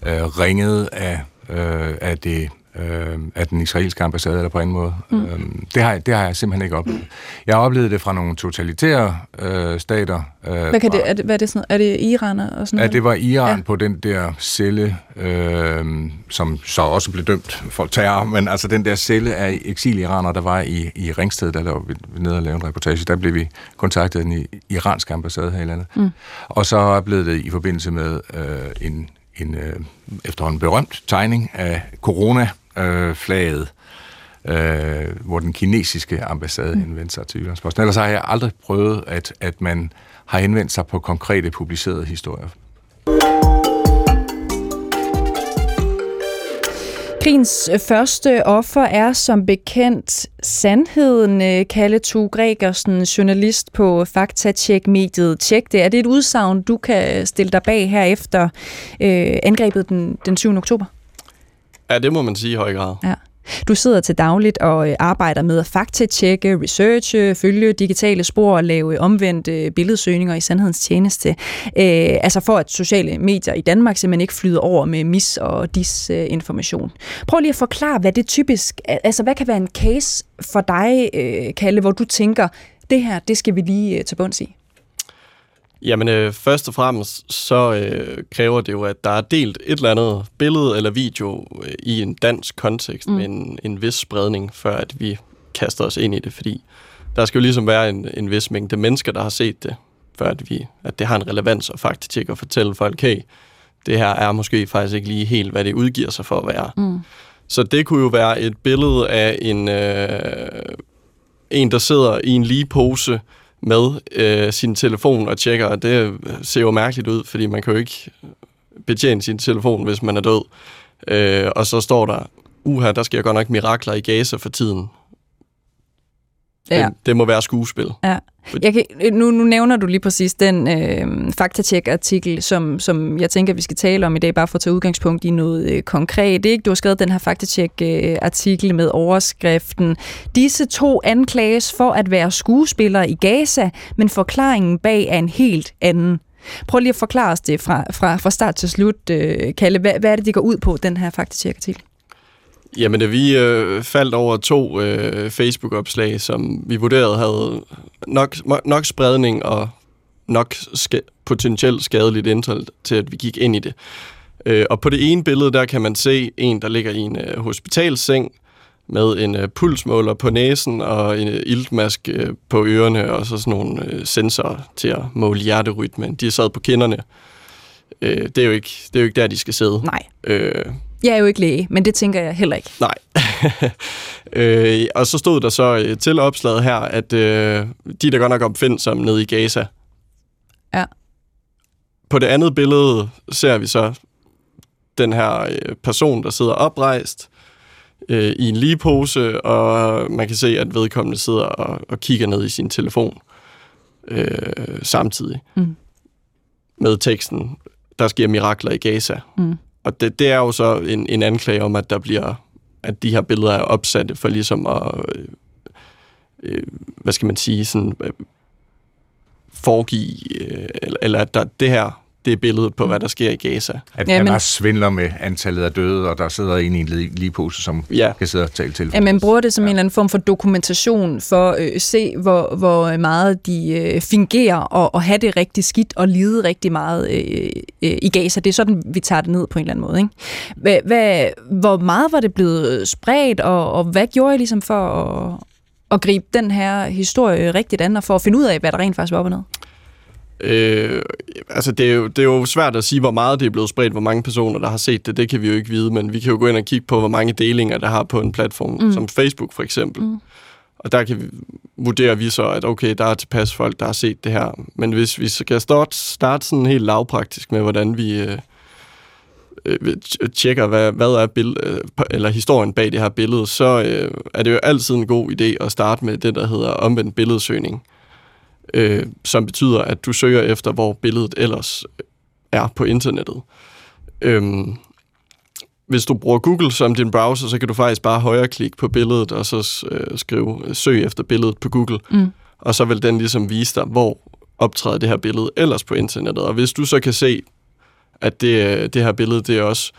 øh, ringet af øh, af det øh, af den israelske ambassade eller på en måde. Mm. Øhm, det, har, det har jeg simpelthen ikke oplevet. Jeg har oplevet det fra nogle totalitære øh, stater. Øh, hvad, kan fra, det, er det, hvad er det sådan Er det Iran og sådan noget? Ja, det var Iran ja. på den der celle, øh, som så også blev dømt for terror, men altså den der celle af eksil-iraner, der var i, i Ringsted, der var vi nede og lavede en reportage, der blev vi kontaktet af den iranske ambassade her i landet. Mm. Og så jeg oplevet det i forbindelse med øh, en en øh, efterhånden berømt tegning af corona-flaget, øh, hvor den kinesiske ambassade mm. henvendte sig til Jyllandsposten. Ellers har jeg aldrig prøvet, at, at man har henvendt sig på konkrete publicerede historier. Krigens første offer er som bekendt sandheden, øh, Kalle Tu Gregersen, journalist på Faktatjek-mediet Tjek. Det er det et udsagn, du kan stille dig bag her efter øh, angrebet den, den 7. oktober? Ja, det må man sige i høj grad. Ja. Du sidder til dagligt og øh, arbejder med at faktatjekke, researche, følge digitale spor og lave omvendte billedsøgninger i sandhedens tjeneste. Øh, altså for at sociale medier i Danmark simpelthen ikke flyder over med mis- og disinformation. Prøv lige at forklare, hvad det typisk, altså hvad kan være en case for dig, øh, Kalle, hvor du tænker, det her, det skal vi lige øh, til bunds i? Jamen, øh, først og fremmest, så øh, kræver det jo, at der er delt et eller andet billede eller video øh, i en dansk kontekst mm. med en, en vis spredning, før at vi kaster os ind i det, fordi der skal jo ligesom være en, en vis mængde mennesker, der har set det, før at, vi, at det har en relevans at faktisk tjekke og fortælle folk, hey, det her er måske faktisk ikke lige helt, hvad det udgiver sig for at være. Mm. Så det kunne jo være et billede af en, øh, en der sidder i en lige pose, med øh, sin telefon og tjekker, og det ser jo mærkeligt ud, fordi man kan jo ikke betjene sin telefon, hvis man er død. Øh, og så står der, uha, der sker godt nok mirakler i Gaza for tiden. Ja. Ja. Det, det må være skuespil. Ja. Jeg kan, nu, nu nævner du lige præcis den øh, faktatjek-artikel, som, som jeg tænker, vi skal tale om i dag, bare for at tage udgangspunkt i noget øh, konkret. Ikke? Du har skrevet den her faktatjek-artikel med overskriften Disse to anklages for at være skuespillere i Gaza, men forklaringen bag er en helt anden. Prøv lige at forklare os det fra, fra, fra start til slut, øh, Kalle. Hvad, hvad er det, det går ud på, den her faktatjek-artikel? Jamen, da vi øh, faldt over to øh, Facebook-opslag, som vi vurderede havde nok, nok spredning og nok ska- potentielt skadeligt indhold til, at vi gik ind i det. Øh, og på det ene billede, der kan man se en, der ligger i en øh, hospitalseng med en øh, pulsmåler på næsen og en øh, iltmask øh, på ørerne og så sådan nogle øh, sensorer til at måle hjerterytmen. De sad på kinderne. Øh, det, er jo ikke, det er jo ikke der, de skal sidde. Nej, Øh, jeg er jo ikke læge, men det tænker jeg heller ikke. Nej. <laughs> øh, og så stod der så øh, til opslaget her, at øh, de er da godt nok opfindsomme nede i Gaza. Ja. På det andet billede ser vi så den her øh, person, der sidder oprejst øh, i en ligepose, og man kan se, at vedkommende sidder og, og kigger ned i sin telefon øh, samtidig. Mm. Med teksten, der sker mirakler i Gaza. Mm. Og det, det er jo så en, en anklage om, at der bliver at de her billeder er opsatte for ligesom at, øh, øh, hvad skal man sige, sådan øh, foregive, øh, eller, eller at der, det her, det er billedet på, hvad der sker i Gaza. At Ja, ja, han men- også svindler med antallet af døde, og der sidder en i en li- ligepose, som Ja. kan sidde og tale til. Ja, man bruger det som ja. en eller anden form for dokumentation for at øh, se, hvor, hvor meget de øh, fingerer og, og have det rigtig skidt og lide rigtig meget øh, øh, i Gaza. Det er sådan, vi tager det ned på en eller anden måde. Ikke? Hvad, hvad, hvor meget var det blevet spredt, og, og hvad gjorde I ligesom for at, at gribe den her historie rigtigt an, og for at finde ud af, hvad der rent faktisk var op og ned? Øh, altså, det er, jo, det er jo svært at sige, hvor meget det er blevet spredt, hvor mange personer, der har set det. Det kan vi jo ikke vide, men vi kan jo gå ind og kigge på, hvor mange delinger, der har på en platform, mm. som Facebook for eksempel. Mm. Og der kan vi, vurderer vi så, at okay, der er tilpas folk, der har set det her. Men hvis vi skal starte, starte sådan helt lavpraktisk med, hvordan vi øh, øh, tjekker, hvad, hvad er bill- øh, eller historien bag det her billede, så øh, er det jo altid en god idé at starte med det, der hedder omvendt billedsøgning øh, som betyder, at du søger efter, hvor billedet ellers er på internettet. Øhm, hvis du bruger Google som din browser, så kan du faktisk bare højreklikke på billedet, og så øh, skrive øh, søg efter billedet på Google. Mm. Og så vil den ligesom vise dig, hvor optræder det her billede ellers på internettet. Og hvis du så kan se, at det, øh, det her billede, det også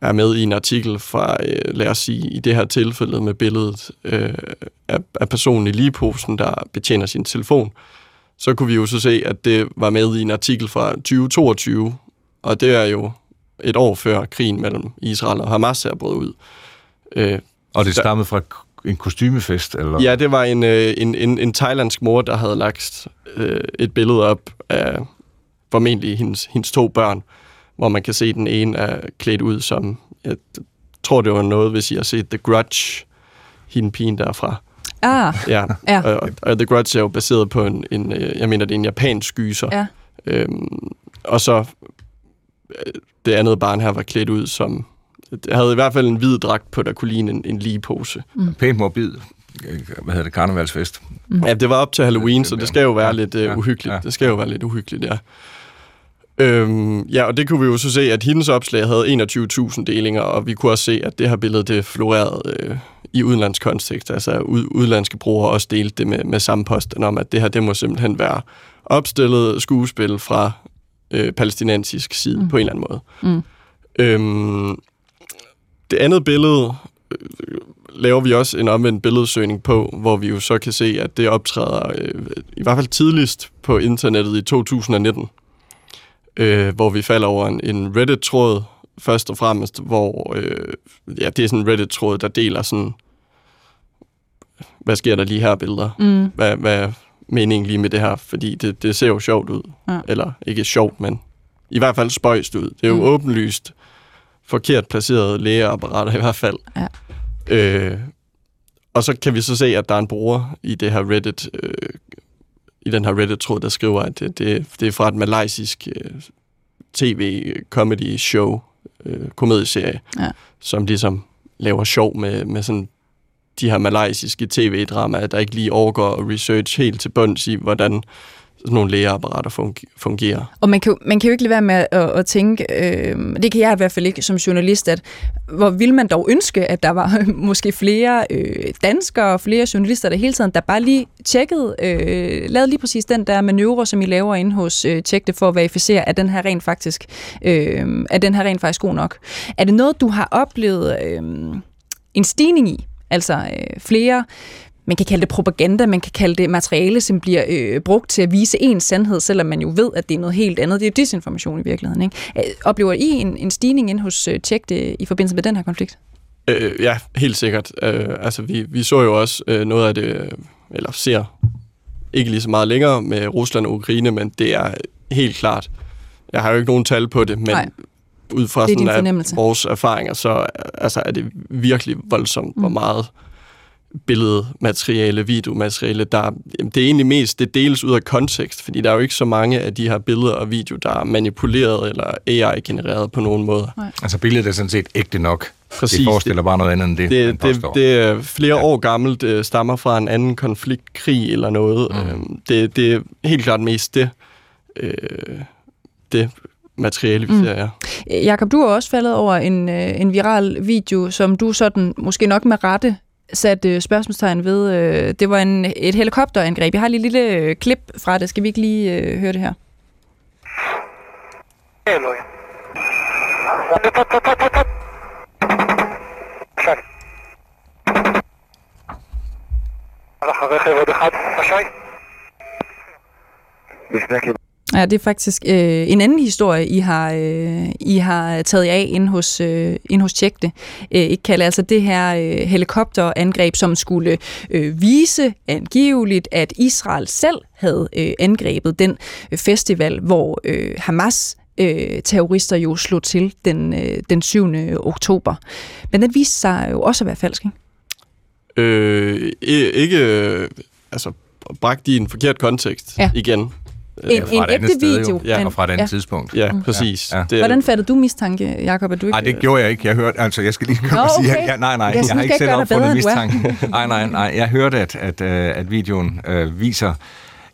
er med i en artikel fra, øh, lad os sige, i det her tilfælde med billedet øh, af, af personen i ligeposen, der betjener sin telefon, så kunne vi jo så se, at det var med i en artikel fra 2022, og det er jo et år før krigen mellem Israel og Hamas er brudt ud. Øh, Og det stammede fra en kostymefest? Eller? ja, det var en, øh, en, en, en thailandsk mor, der havde lagt øh, et billede op af formentlig hendes, hendes to børn, hvor man kan se, den ene er klædt ud som, jeg tror det var noget, hvis I har set The Grudge, hende pigen derfra. Ah, Ja, Ja. Og, og The Grudge er jo baseret på en, en øh, jeg mener, det er en japansk gyser. ja. Øhm, og så øh, det andet barn her var klædt ud som... Det havde i hvert fald en hvid dragt på, der kunne ligne en, en ligepose. Pænt morbid. øh, Hvad hedder det? Karnevalsfest. Mm. Ja, det var op til Halloween, så det skal jo være Ja, lidt ja, uhyggeligt. ja. Det skal jo være lidt uhyggeligt, ja. Øhm, ja, og det kunne vi jo så se, at hendes opslag havde 21.000 delinger, og vi kunne også se, at det her billede, det florerede øh, i udenlandsk kontekst. Altså ud, udlandske brugere også delte det med, med samme posten om, at det her, det må simpelthen være opstillet skuespil fra øh, palæstinensisk side mm. på en eller anden måde. Mm. Øhm, det andet billede øh, laver vi også en omvendt billedsøgning på, hvor vi jo så kan se, at det optræder øh, i hvert fald tidligst på internettet i 2019, øh, hvor vi falder over en, en Reddit-tråd, først og fremmest, hvor øh, ja, det er sådan en Reddit-tråd, der deler sådan, hvad sker der lige her billeder? Mm. Hvad, hvad er meningen lige med det her? Fordi det, det ser jo sjovt ud. Ja. Eller ikke sjovt, men i hvert fald spøjst ud. Det er jo Mm. åbenlyst forkert placerede lægeapparater i hvert fald. Ja. Øh, og så kan vi så se, at der er en bruger i det her Reddit, øh, i den her Reddit-tråd, der skriver, at det, det, det er fra et malaysisk øh, tv-comedy-show, øh, komedieserie, Ja. som ligesom laver sjov med, med sådan de her malaysiske tv-dramaer, der ikke lige overgår at research helt til bunds i, hvordan sådan nogle lægeapparater fungerer. Og man kan, jo, man kan jo ikke lade være med at, at tænke, øh, det kan jeg i hvert fald ikke som journalist, at hvor vil man dog ønske, at der var <laughs> måske flere øh, danskere og flere journalister der hele tiden, der bare lige tjekkede, øh, lavede lige præcis den der manøvre, som I laver inde hos øh, Tjek det for at verificere, at den her rent faktisk, øh, at den her rent faktisk god nok. Er det noget, du har oplevet øh, en stigning i? Altså øh, flere man kan kalde det propaganda, man kan kalde det materiale, som bliver øh, brugt til at vise en sandhed, selvom man jo ved, at det er noget helt andet. Det er disinformation i virkeligheden. Ikke? Øh, oplever I en, en stigning ind hos øh, Tjek det, i forbindelse med den her konflikt? Øh, ja, helt sikkert. Øh, altså, vi, vi så jo også øh, noget af det, eller ser ikke lige så meget længere med Rusland og Ukraine, men det er helt klart. Jeg har jo ikke nogen tal på det, men Nej. ud fra sådan vores erfaringer, så altså, er det virkelig voldsomt, mm. hvor meget billedmateriale, videomateriale, der, det er egentlig mest, det deles ud af kontekst, fordi der er jo ikke så mange af de her billeder og video, der er manipuleret eller AI-genereret på nogen måde. Nej. Altså billedet er sådan set ægte nok. Præcis. Det forestiller det, bare noget andet end det, det, det, det er flere ja. år gammelt, det stammer fra en anden konflikt, krig eller noget. Mm. Øhm, det, det er helt klart mest det, øh, det materiale, vi mm. ser, ja. Jakob, du har også faldet over en, øh, en viral video, som du sådan, måske nok med rette, sat øh, spørgsmålstegn ved. Øh, det var en, et helikopterangreb. Jeg har lige et lille øh, klip fra det. Skal vi ikke lige øh, høre det her? Ja, det er faktisk øh, en anden historie, I har, øh, I har taget af ind hos, øh, ind hos Tjekte. Øh, ikke kalder altså det her øh, helikopterangreb, som skulle øh, vise angiveligt, at Israel selv havde øh, angrebet den øh, festival, hvor øh, Hamas øh, terrorister jo slog til den, øh, den 7. oktober. Men den viste sig jo også at være falsk, ikke? Øh, ikke, altså bragt i en forkert kontekst ja. igen. En, en ægte video. Ja, og fra et andet ja. tidspunkt. Ja, mm. præcis. Ja. Ja. Hvordan fattede du mistanke, Jacob? At du ikke... Nej, det gjorde jeg ikke. Jeg hørte, altså jeg skal lige komme Nå, okay. og sige, at jeg, nej, nej, jeg, jeg har ikke selv opfundet mistanke. nej, nej, nej. Jeg hørte, at, at, øh, at videoen øh, viser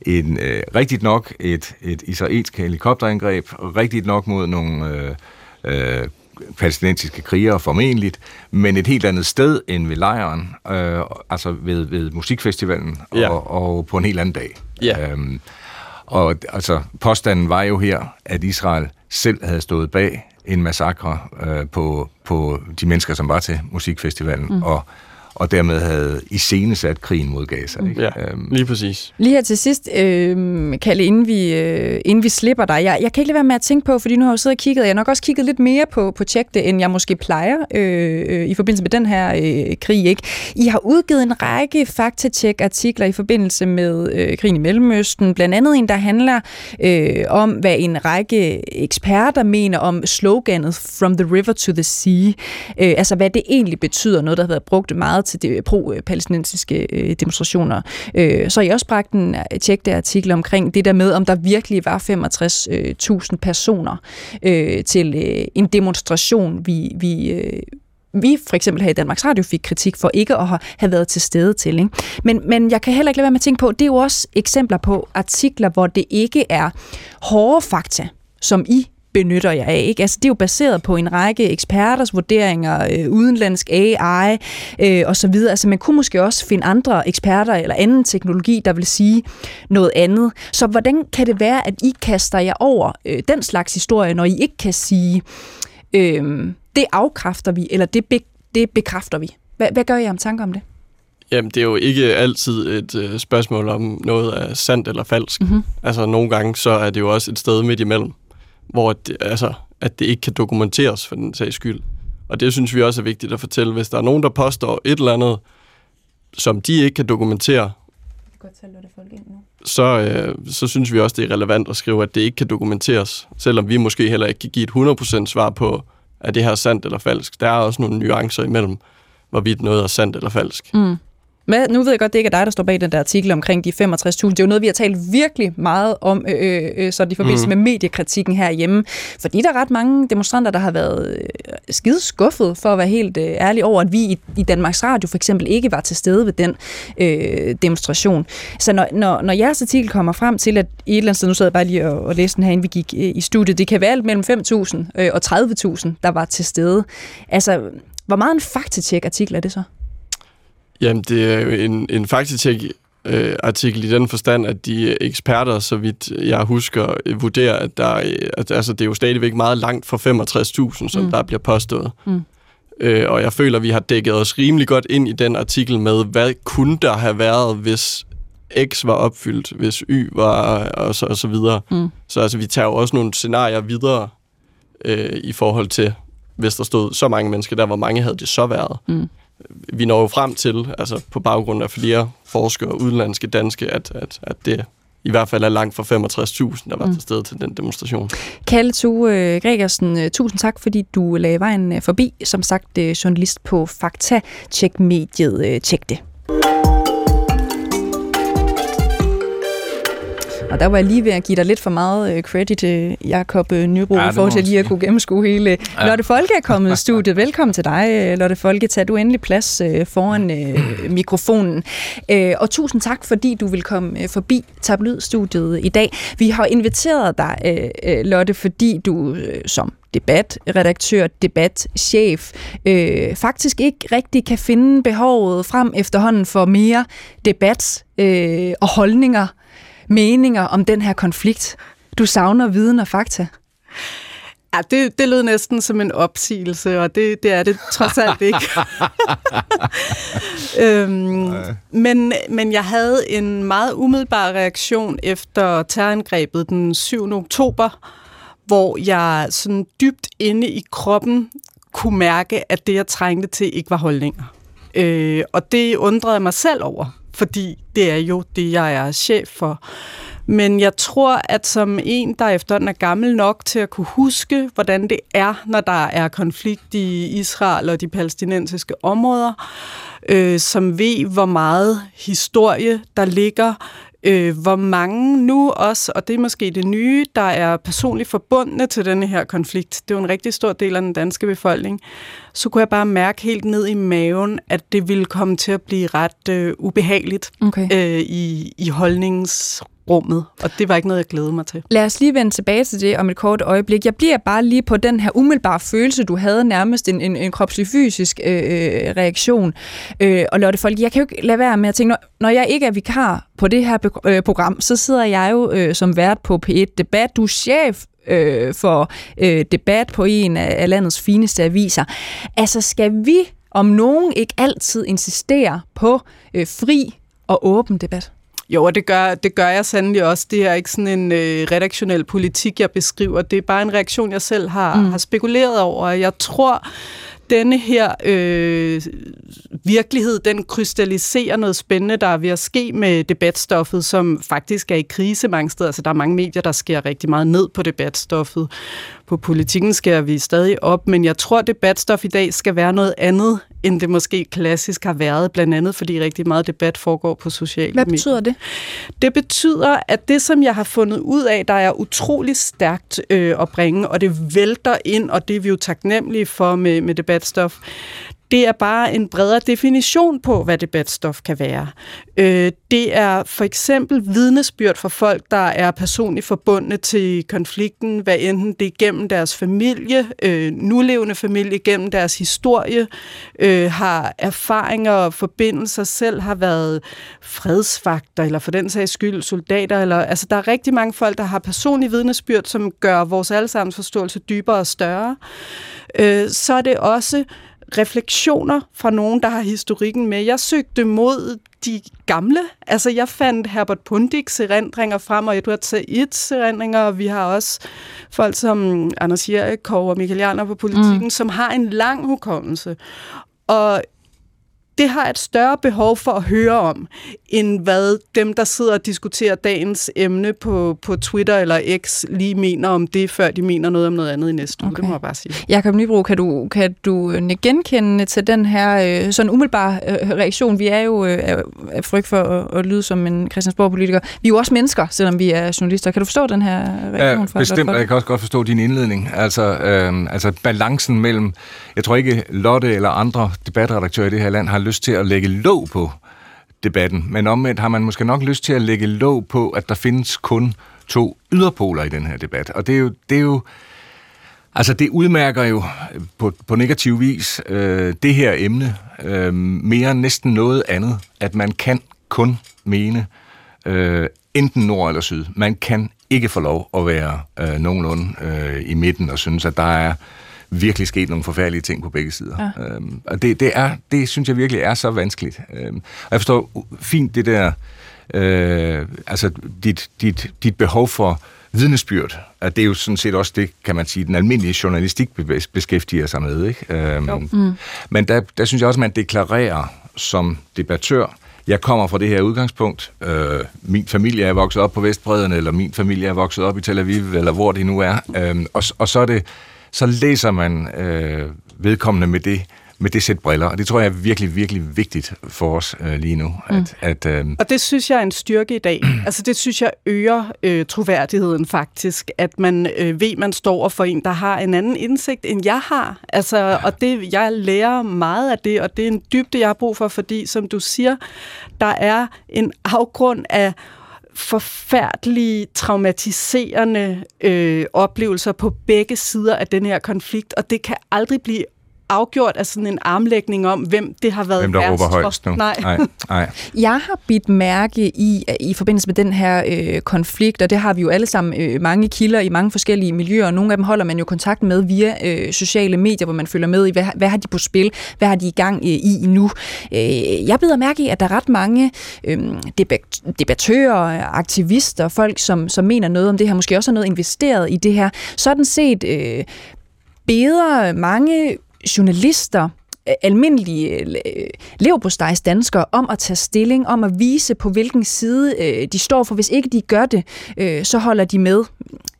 en, øh, rigtigt nok et, et israelsk helikopterangreb, rigtigt nok mod nogle øh, øh, palæstinensiske krigere formentligt, men et helt andet sted end ved lejren, øh, altså ved, ved musikfestivalen, ja. og, og på en helt anden dag. Ja. Øhm, og altså, påstanden var jo her, at Israel selv havde stået bag en massakre øh, på, på de mennesker, som var til musikfestivalen, mm. og og dermed havde iscenesat krigen mod Gaza. Ikke? Ja, øhm. lige præcis. Lige her til sidst, øh, Kalle, inden vi, øh, inden vi slipper dig. Jeg, jeg kan ikke lade være med at tænke på, fordi nu har jeg jo siddet og kigget, jeg har nok også kigget lidt mere på, på Tjekte, end jeg måske plejer øh, øh, i forbindelse med den her øh, krig. Ikke? I har udgivet en række faktatjek-artikler i forbindelse med øh, krigen i Mellemøsten, blandt andet en, der handler øh, om, hvad en række eksperter mener om sloganet From the River to the Sea. Øh, altså, hvad det egentlig betyder, noget, der har været brugt meget til de pro-palæstinensiske øh, demonstrationer. Øh, så har jeg også bragt en øh, tjekte artikel omkring det der med, om der virkelig var 65.000 øh, personer øh, til en demonstration, vi, vi vi for eksempel her i Danmarks Radio fik kritik for ikke at have været til stede til. Ikke? Men, men jeg kan heller ikke lade være med at tænke på, det er jo også eksempler på artikler, hvor det ikke er hårde fakta, som I benytter jeg af. Ikke? Altså, det er jo baseret på en række eksperters vurderinger, øh, udenlandsk AI øh, osv. Altså, man kunne måske også finde andre eksperter eller anden teknologi, der vil sige noget andet. Så hvordan kan det være, at I kaster jer over øh, den slags historie, når I ikke kan sige, øh, det afkræfter vi, eller det, be, det bekræfter vi? Hvad, hvad gør I om tanker om det? Jamen, det er jo ikke altid et øh, spørgsmål om noget er sandt eller falsk. Mm-hmm. Altså, nogle gange så er det jo også et sted midt imellem hvor det, altså, at det ikke kan dokumenteres for den sags skyld. Og det synes vi også er vigtigt at fortælle. Hvis der er nogen, der påstår et eller andet, som de ikke kan dokumentere, så, øh, så synes vi også, det er relevant at skrive, at det ikke kan dokumenteres, selvom vi måske heller ikke kan give et 100% svar på, er det her sandt eller falsk. Der er også nogle nuancer imellem, hvorvidt noget er sandt eller falsk. Mm. Hvad, nu ved jeg godt, det ikke er dig, der står bag den der artikel omkring de 65.000. Det er jo noget, vi har talt virkelig meget om, øh, øh, øh så i forbindelse mm. med mediekritikken herhjemme. Fordi der er ret mange demonstranter, der har været øh, skide skuffet, for at være helt øh, ærlig over, at vi i, i Danmarks Radio for eksempel ikke var til stede ved den øh, demonstration. Så når, når, når jeres artikel kommer frem til, at et eller andet sted, nu sad jeg bare lige og, og læste den her, inden vi gik øh, i studiet, det kan være alt mellem 5.000 øh, og 30.000, der var til stede. Altså, hvor meget en faktatjek-artikel er det så? Jamen, det er jo en, en faktatjek øh, artikel i den forstand, at de eksperter, så vidt jeg husker, vurderer, at, der, at altså, det er jo stadigvæk meget langt fra 65.000, som mm. der bliver påstået. Mm. Øh, og jeg føler, at vi har dækket os rimelig godt ind i den artikel med, hvad kunne der have været, hvis X var opfyldt, hvis Y var, og så, og så videre. Mm. Så altså, vi tager jo også nogle scenarier videre øh, i forhold til, hvis der stod så mange mennesker der, hvor mange havde det så været. Mm. Vi når jo frem til, altså på baggrund af flere forskere, udenlandske, danske, at, at, at det i hvert fald er langt fra 65.000, der var mm. til stede til den demonstration. Kalle Tue Gregersen, øh, tusind tak, fordi du lagde vejen øh, forbi. Som sagt, øh, journalist på Fakta. Tjek mediet. Tjek det. Og der var jeg lige ved at give dig lidt for meget uh, credit til Jakob uh, Nybro, ja, for til lige at kunne gennemskue hele. Ja. Lotte Folke er kommet i <laughs> studiet. Velkommen til dig, Lotte Folke. Tag du endelig plads foran <laughs> mikrofonen. Og tusind tak, fordi du vil komme forbi Tabloid-studiet i dag. Vi har inviteret dig, Lotte, fordi du som debatredaktør, debatchef, øh, faktisk ikke rigtig kan finde behovet frem efterhånden for mere debat øh, og holdninger meninger om den her konflikt? Du savner viden og fakta. Ja, det, det lød næsten som en opsigelse, og det, det er det trods alt ikke. <laughs> øhm, men, men jeg havde en meget umiddelbar reaktion efter terrorangrebet den 7. oktober, hvor jeg sådan dybt inde i kroppen kunne mærke, at det, jeg trængte til, ikke var holdninger. Øh, og det undrede jeg mig selv over, fordi det er jo det, jeg er chef for. Men jeg tror, at som en, der efterhånden er gammel nok til at kunne huske, hvordan det er, når der er konflikt i Israel og de palæstinensiske områder, øh, som ved, hvor meget historie der ligger, øh, hvor mange nu også, og det er måske det nye, der er personligt forbundne til denne her konflikt, det er jo en rigtig stor del af den danske befolkning, så kunne jeg bare mærke helt ned i maven, at det ville komme til at blive ret øh, ubehageligt okay. øh, i, i holdnings rummet, og det var ikke noget, jeg glædede mig til. Lad os lige vende tilbage til det om et kort øjeblik. Jeg bliver bare lige på den her umiddelbare følelse, du havde nærmest en, en, en kropslig fysisk øh, øh reaktion. Øh, og Lotte Folk, jeg kan jo ikke lade være med at tænke, når, når jeg ikke er vikar på det her øh, program, så sidder jeg jo øh, som vært på P1 Debat. Du er chef øh, for øh, debat på en af, af landets fineste aviser. Altså, skal vi om nogen ikke altid insistere på øh, fri og åben debat? Jo, og det gør, det gør jeg sandelig også. Det er ikke sådan en øh, redaktionel politik, jeg beskriver. Det er bare en reaktion, jeg selv har, mm. har spekuleret over. Jeg tror, denne her øh, virkelighed, den krystalliserer noget spændende, der er ved at ske med debatstoffet, som faktisk er i krise mange steder. Altså, der er mange medier, der sker rigtig meget ned på debatstoffet. På politikken skærer vi stadig op, men jeg tror, at debatstof i dag skal være noget andet, end det måske klassisk har været, blandt andet fordi rigtig meget debat foregår på sociale medier. Hvad betyder det? Det betyder, at det, som jeg har fundet ud af, der er utrolig stærkt øh, at bringe, og det vælter ind, og det er vi jo taknemmelige for med, med debatstof, det er bare en bredere definition på, hvad debatstof kan være. Øh, det er for eksempel vidnesbyrd for folk, der er personligt forbundne til konflikten, hvad enten det er gennem deres familie, øh, nulevende familie, gennem deres historie, øh, har erfaringer og forbindelser selv, har været fredsvagter, eller for den sags skyld soldater. Eller, altså, der er rigtig mange folk, der har personlige vidnesbyrd, som gør vores allesammens forståelse dybere og større. Øh, så er det også refleksioner fra nogen, der har historikken med. Jeg søgte mod de gamle. Altså, jeg fandt Herbert Pundiks erindringer frem, og Edward Said's erindringer, og vi har også folk som Anders Jerikov og Michael Jarner på politikken, mm. som har en lang hukommelse. Og det har et større behov for at høre om, end hvad dem, der sidder og diskuterer dagens emne på, på Twitter eller X, lige mener om det, før de mener noget om noget andet i næste uge. Okay. Det må jeg bare sige. Jakob Nybro, kan du, kan du genkende til den her øh, sådan umiddelbare øh, reaktion? Vi er jo øh, af frygt for at, at lyde som en Christiansborg-politiker. Vi er jo også mennesker, selvom vi er journalister. Kan du forstå den her reaktion? Ja, bestemt, og jeg kan også godt forstå din indledning. Altså, øh, altså balancen mellem, jeg tror ikke Lotte eller andre debatredaktører i det her land har lyst til at lægge låg på debatten, men omvendt har man måske nok lyst til at lægge låg på, at der findes kun to yderpoler i den her debat. Og det er jo, det er jo altså det udmærker jo på, på negativ vis øh, det her emne øh, mere end næsten noget andet, at man kan kun mene øh, enten nord eller syd. Man kan ikke få lov at være øh, nogenlunde øh, i midten og synes, at der er virkelig sket nogle forfærdelige ting på begge sider. Ja. Øhm, og det, det, er, det synes jeg virkelig er så vanskeligt. Øhm, og jeg forstår fint det der, øh, altså dit, dit, dit behov for vidnesbyrd, at det er jo sådan set også det, kan man sige, den almindelige journalistik beskæftiger sig med. Ikke? Øhm, mm. Men der, der synes jeg også, man deklarerer som debattør, jeg kommer fra det her udgangspunkt. Øh, min familie er vokset op på Vestbreden, eller min familie er vokset op i Tel Aviv, eller hvor det nu er. Øh, og, og så er det så læser man øh, vedkommende med det, med det sæt briller, og det tror jeg er virkelig, virkelig vigtigt for os øh, lige nu. At, mm. at, øh, og det synes jeg er en styrke i dag. <clears throat> altså det synes jeg øger øh, troværdigheden faktisk, at man øh, ved, man står for en, der har en anden indsigt, end jeg har. Altså, ja. Og det, jeg lærer meget af det, og det er en dybde, jeg har brug for, fordi som du siger, der er en afgrund af forfærdelige, traumatiserende øh, oplevelser på begge sider af den her konflikt, og det kan aldrig blive afgjort af sådan en armlægning om, hvem det har været Hvem der råber højst nu. Nej. nej, nej. <laughs> Jeg har bidt mærke i, i forbindelse med den her øh, konflikt, og det har vi jo alle sammen øh, mange kilder i mange forskellige miljøer, og nogle af dem holder man jo kontakt med via øh, sociale medier, hvor man følger med i, hvad, hvad har de på spil, hvad har de i gang øh, i nu. Øh, jeg bider mærke i, at der er ret mange øh, debat, debattører, aktivister, folk, som, som mener noget om det her, måske også har noget investeret i det her. Sådan set øh, beder mange journalister, øh, almindelige øh, danskere om at tage stilling, om at vise på hvilken side øh, de står for. Hvis ikke de gør det, øh, så holder de med.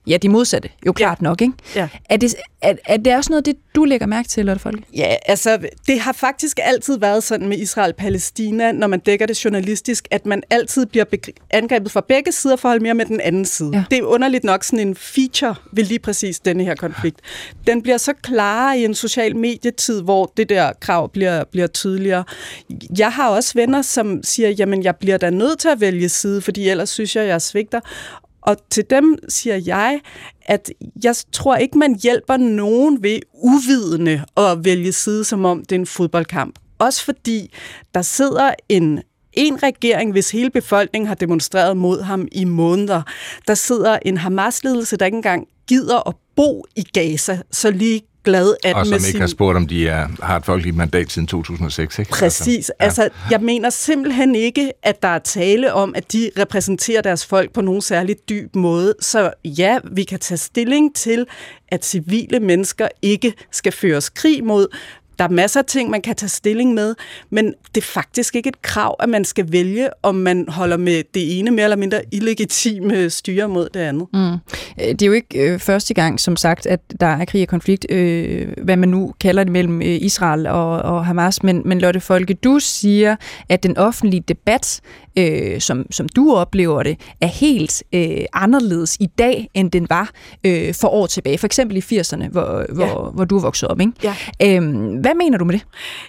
Ja, de modsatte, jo klart ja. nok, ikke? Ja. Er, det, er, er det også noget det, du lægger mærke til, Lotte Folke? Ja, altså, det har faktisk altid været sådan med Israel-Palæstina, når man dækker det journalistisk, at man altid bliver angrebet fra begge sider for at holde mere med den anden side. Ja. Det er underligt nok sådan en feature ved lige præcis denne her konflikt. Den bliver så klar i en social medietid, hvor det der krav bliver, bliver tydeligere. Jeg har også venner, som siger, jamen, jeg bliver da nødt til at vælge side, fordi ellers synes jeg, jeg svigter. Og til dem siger jeg, at jeg tror ikke, man hjælper nogen ved uvidende at vælge side, som om det er en fodboldkamp. Også fordi der sidder en en regering, hvis hele befolkningen har demonstreret mod ham i måneder. Der sidder en Hamas-ledelse, der ikke engang gider at bo i Gaza, så lige glad at Og som med ikke sin... har spurgt, om de er, har et folkeligt mandat siden 2006, ikke? Præcis. Altså, ja. altså, jeg mener simpelthen ikke, at der er tale om, at de repræsenterer deres folk på nogen særlig dyb måde. Så ja, vi kan tage stilling til, at civile mennesker ikke skal føres krig mod, der er masser af ting, man kan tage stilling med, men det er faktisk ikke et krav, at man skal vælge, om man holder med det ene mere eller mindre illegitime styre mod det andet. Mm. Øh, det er jo ikke øh, første gang, som sagt, at der er krig og konflikt, øh, hvad man nu kalder det mellem øh, Israel og, og Hamas, men, men Lotte Folke, du siger, at den offentlige debat øh, som, som du oplever det, er helt øh, anderledes i dag, end den var øh, for år tilbage. For eksempel i 80'erne, hvor, ja. hvor, hvor du voksede op. Ikke? Ja. Øhm, hvad mener du med det?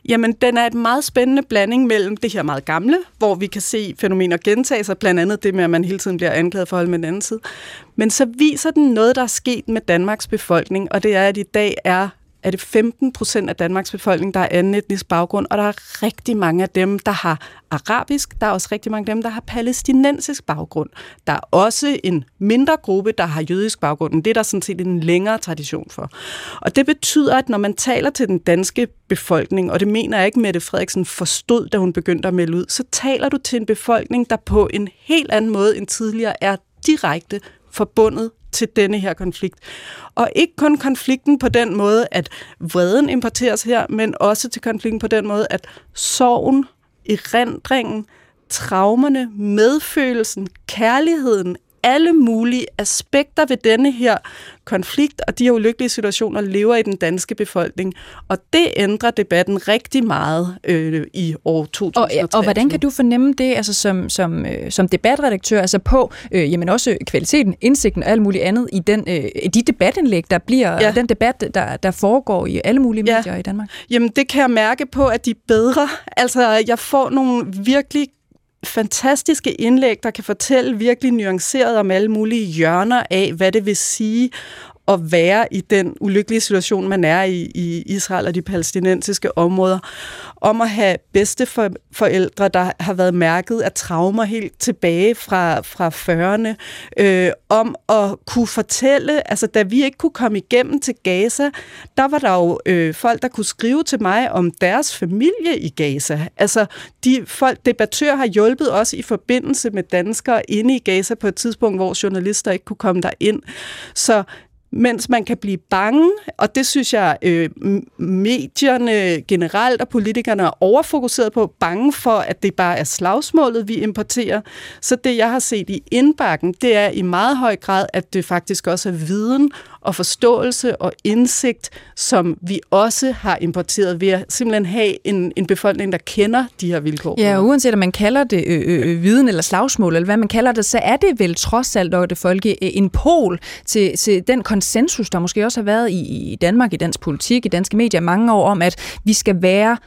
Jamen, den er et meget spændende blanding mellem det her meget gamle, hvor vi kan se fænomener gentage sig, blandt andet det med, at man hele tiden bliver anklaget for at holde med den anden side. Men så viser den noget, der er sket med Danmarks befolkning, og det er, at i dag er er det 15 procent af Danmarks befolkning, der er anden etnisk baggrund, og der er rigtig mange af dem, der har arabisk. Der er også rigtig mange af dem, der har palæstinensisk baggrund. Der er også en mindre gruppe, der har jødisk baggrund. Det er der sådan set en længere tradition for. Og det betyder, at når man taler til den danske befolkning, og det mener jeg ikke, Mette Frederiksen forstod, da hun begyndte at melde ud, så taler du til en befolkning, der på en helt anden måde end tidligere er direkte forbundet til denne her konflikt. Og ikke kun konflikten på den måde, at vreden importeres her, men også til konflikten på den måde, at sorgen, erindringen, traumerne, medfølelsen, kærligheden, alle mulige aspekter ved denne her konflikt og de her ulykkelige situationer lever i den danske befolkning. Og det ændrer debatten rigtig meget øh, i år 2023. Og, og hvordan kan du fornemme det altså som, som, øh, som debatredaktør, altså på øh, jamen også kvaliteten, indsigten og alt muligt andet i den, øh, de debatindlæg, der bliver, ja. den debat, der, der foregår i alle mulige medier ja. i Danmark? Jamen det kan jeg mærke på, at de er bedre. Altså jeg får nogle virkelig fantastiske indlæg, der kan fortælle virkelig nuanceret om alle mulige hjørner af, hvad det vil sige at være i den ulykkelige situation, man er i i Israel og de palæstinensiske områder, om at have bedsteforældre, der har været mærket af traumer helt tilbage fra, fra 40'erne, øh, om at kunne fortælle, altså da vi ikke kunne komme igennem til Gaza, der var der jo øh, folk, der kunne skrive til mig om deres familie i Gaza. Altså de folk, debattører har hjulpet os i forbindelse med danskere inde i Gaza på et tidspunkt, hvor journalister ikke kunne komme der ind. Så mens man kan blive bange, og det synes jeg, øh, medierne generelt og politikerne er overfokuseret på, bange for, at det bare er slagsmålet, vi importerer. Så det, jeg har set i indbakken, det er i meget høj grad, at det faktisk også er viden og forståelse og indsigt, som vi også har importeret ved at simpelthen have en, en befolkning, der kender de her vilkår. Ja, og uanset om man kalder det øh, øh, viden eller slagsmål, eller hvad man kalder det, så er det vel trods alt, og det folke, en pol til, til den konsensus, der måske også har været i, i Danmark, i dansk politik, i danske medier mange år, om at vi skal være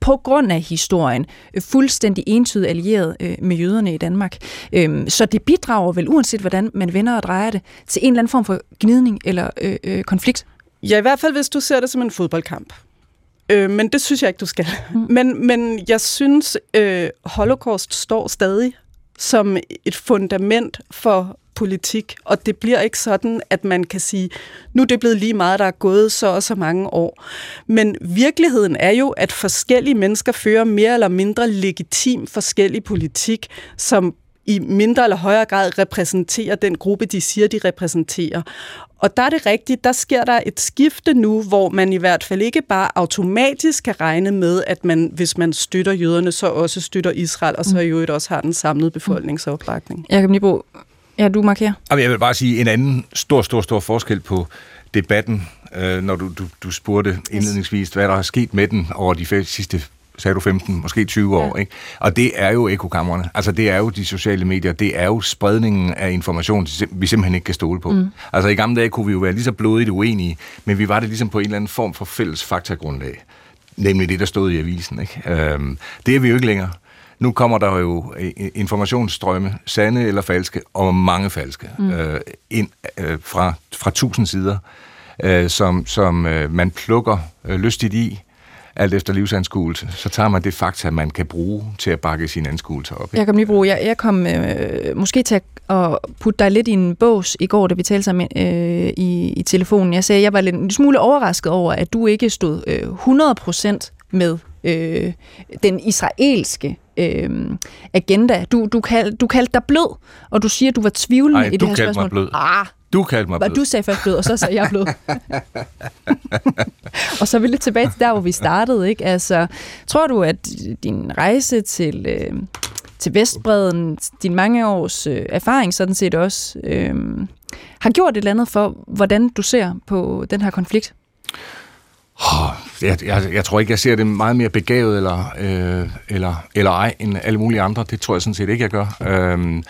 på grund af historien øh, fuldstændig entydigt allieret øh, med jøderne i Danmark. Øhm, så det bidrager vel, uanset hvordan man vender og drejer det, til en eller anden form for gnidning eller øh, øh, konflikt? Ja, i hvert fald hvis du ser det som en fodboldkamp. Øh, men det synes jeg ikke, du skal. Mm. Men, men jeg synes, øh, Holocaust står stadig som et fundament for politik, og det bliver ikke sådan, at man kan sige, nu er det blevet lige meget, der er gået så og så mange år. Men virkeligheden er jo, at forskellige mennesker fører mere eller mindre legitim forskellig politik, som i mindre eller højere grad repræsenterer den gruppe, de siger, de repræsenterer. Og der er det rigtigt, der sker der et skifte nu, hvor man i hvert fald ikke bare automatisk kan regne med, at man, hvis man støtter jøderne, så også støtter Israel, og så i øvrigt også har den samlede befolkningsopbakning. Jakob Nibro, Ja, du markerer. Jeg vil bare sige en anden stor, stor, stor forskel på debatten, øh, når du, du, du spurgte indledningsvis, hvad der er sket med den over de sidste sagde du 15, måske 20 år, ja. ikke? Og det er jo ekokammerne. Altså, det er jo de sociale medier. Det er jo spredningen af information, vi simpelthen ikke kan stole på. Mm. Altså, i gamle dage kunne vi jo være lige så blodigt uenige, men vi var det ligesom på en eller anden form for fælles faktagrundlag. Nemlig det, der stod i avisen, ikke? Øhm, det er vi jo ikke længere. Nu kommer der jo øh, informationsstrømme, sande eller falske, og mange falske, mm. øh, ind øh, fra, fra tusind sider, øh, som, som øh, man plukker øh, lystigt i, alt efter livsanskuelse, så tager man det fakta, man kan bruge til at bakke sin anskuelse op. Jeg kan lige bruge, jeg, jeg kom øh, måske til at putte dig lidt i en bås i går, da vi talte sammen øh, i, i telefonen. Jeg sagde, jeg var lidt en smule overrasket over, at du ikke stod øh, 100% med øh, den israelske øh, agenda. Du, du, kald, du kaldte dig blød, og du siger, at du var tvivlende Ej, i det her spørgsmål. Mig blød. Ah, du kaldte mig blød. Du sagde først blød, og så sagde jeg blød. <laughs> og så er vi lidt tilbage til der, hvor vi startede. Ikke? Altså, tror du, at din rejse til, øh, til Vestbreden, din mange års øh, erfaring sådan set også, øh, har gjort et eller andet for, hvordan du ser på den her konflikt? Oh, jeg, jeg, jeg tror ikke, jeg ser det meget mere begavet eller, øh, eller, eller ej end alle mulige andre. Det tror jeg sådan set ikke, jeg gør. Øh,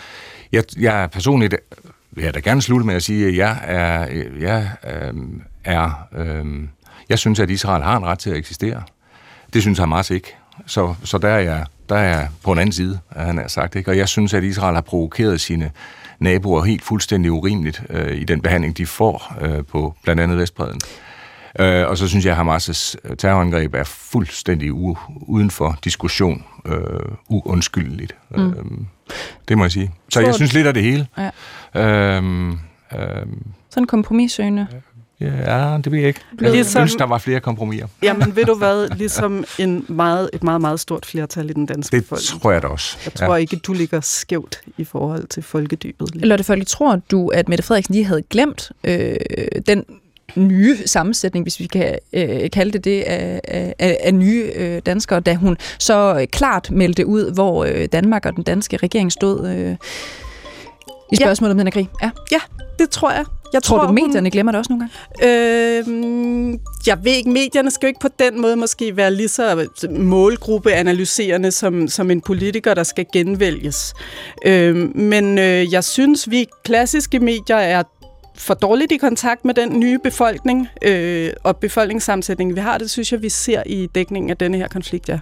jeg, jeg personligt vil jeg da gerne slutte med at sige, at jeg er, jeg, øh, er øh, jeg synes, at Israel har en ret til at eksistere. Det synes Hamas ikke. Så, så der, er jeg, der er jeg på en anden side, han har sagt. Ikke? Og jeg synes, at Israel har provokeret sine naboer helt fuldstændig urimeligt øh, i den behandling, de får øh, på blandt andet Vestbreden. Øh, og så synes jeg, at Hamas' terrorangreb er fuldstændig u- uden for diskussion, øh, uundskyldeligt. Mm. Øh, det må jeg sige. Så jeg synes lidt af det hele. Ja. Øhm, øhm, Sådan kompromissøgende. Ja, det ved jeg ikke. Jeg ligesom, synes, der var flere kompromiser. Jamen, ved du hvad? Ligesom en meget, et meget, meget stort flertal i den danske det folk. Det tror jeg da også. Jeg tror ja. ikke, du ligger skævt i forhold til folkedybet. Lotte Folke, tror du, at Mette Frederiksen lige havde glemt øh, den nye sammensætning, hvis vi kan øh, kalde det det, af, af, af nye øh, danskere, da hun så klart meldte ud, hvor øh, Danmark og den danske regering stod øh, i spørgsmålet ja. om den her krig. Ja. ja, det tror jeg. Jeg tror, tror du, medierne hun... glemmer det også nogle gange? Øh, jeg ved ikke, medierne skal jo ikke på den måde måske være lige så målgruppeanalyserende som, som en politiker, der skal genvælges. Øh, men øh, jeg synes, vi klassiske medier er for dårligt i kontakt med den nye befolkning øh, og befolkningssammensætning, vi har. Det synes jeg, vi ser i dækningen af denne her konflikt, ja.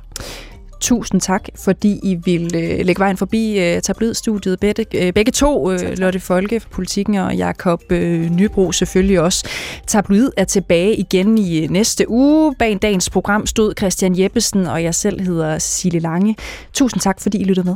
Tusind tak, fordi I vil øh, lægge vejen forbi øh, tabloidstudiet. Begge, øh, begge to, øh, Lotte Folke fra Politikken og Jakob øh, Nybro selvfølgelig også. Tabloid er tilbage igen i øh, næste uge. Bag dagens program stod Christian Jeppesen, og jeg selv hedder Cecilie Lange. Tusind tak, fordi I lyttede med.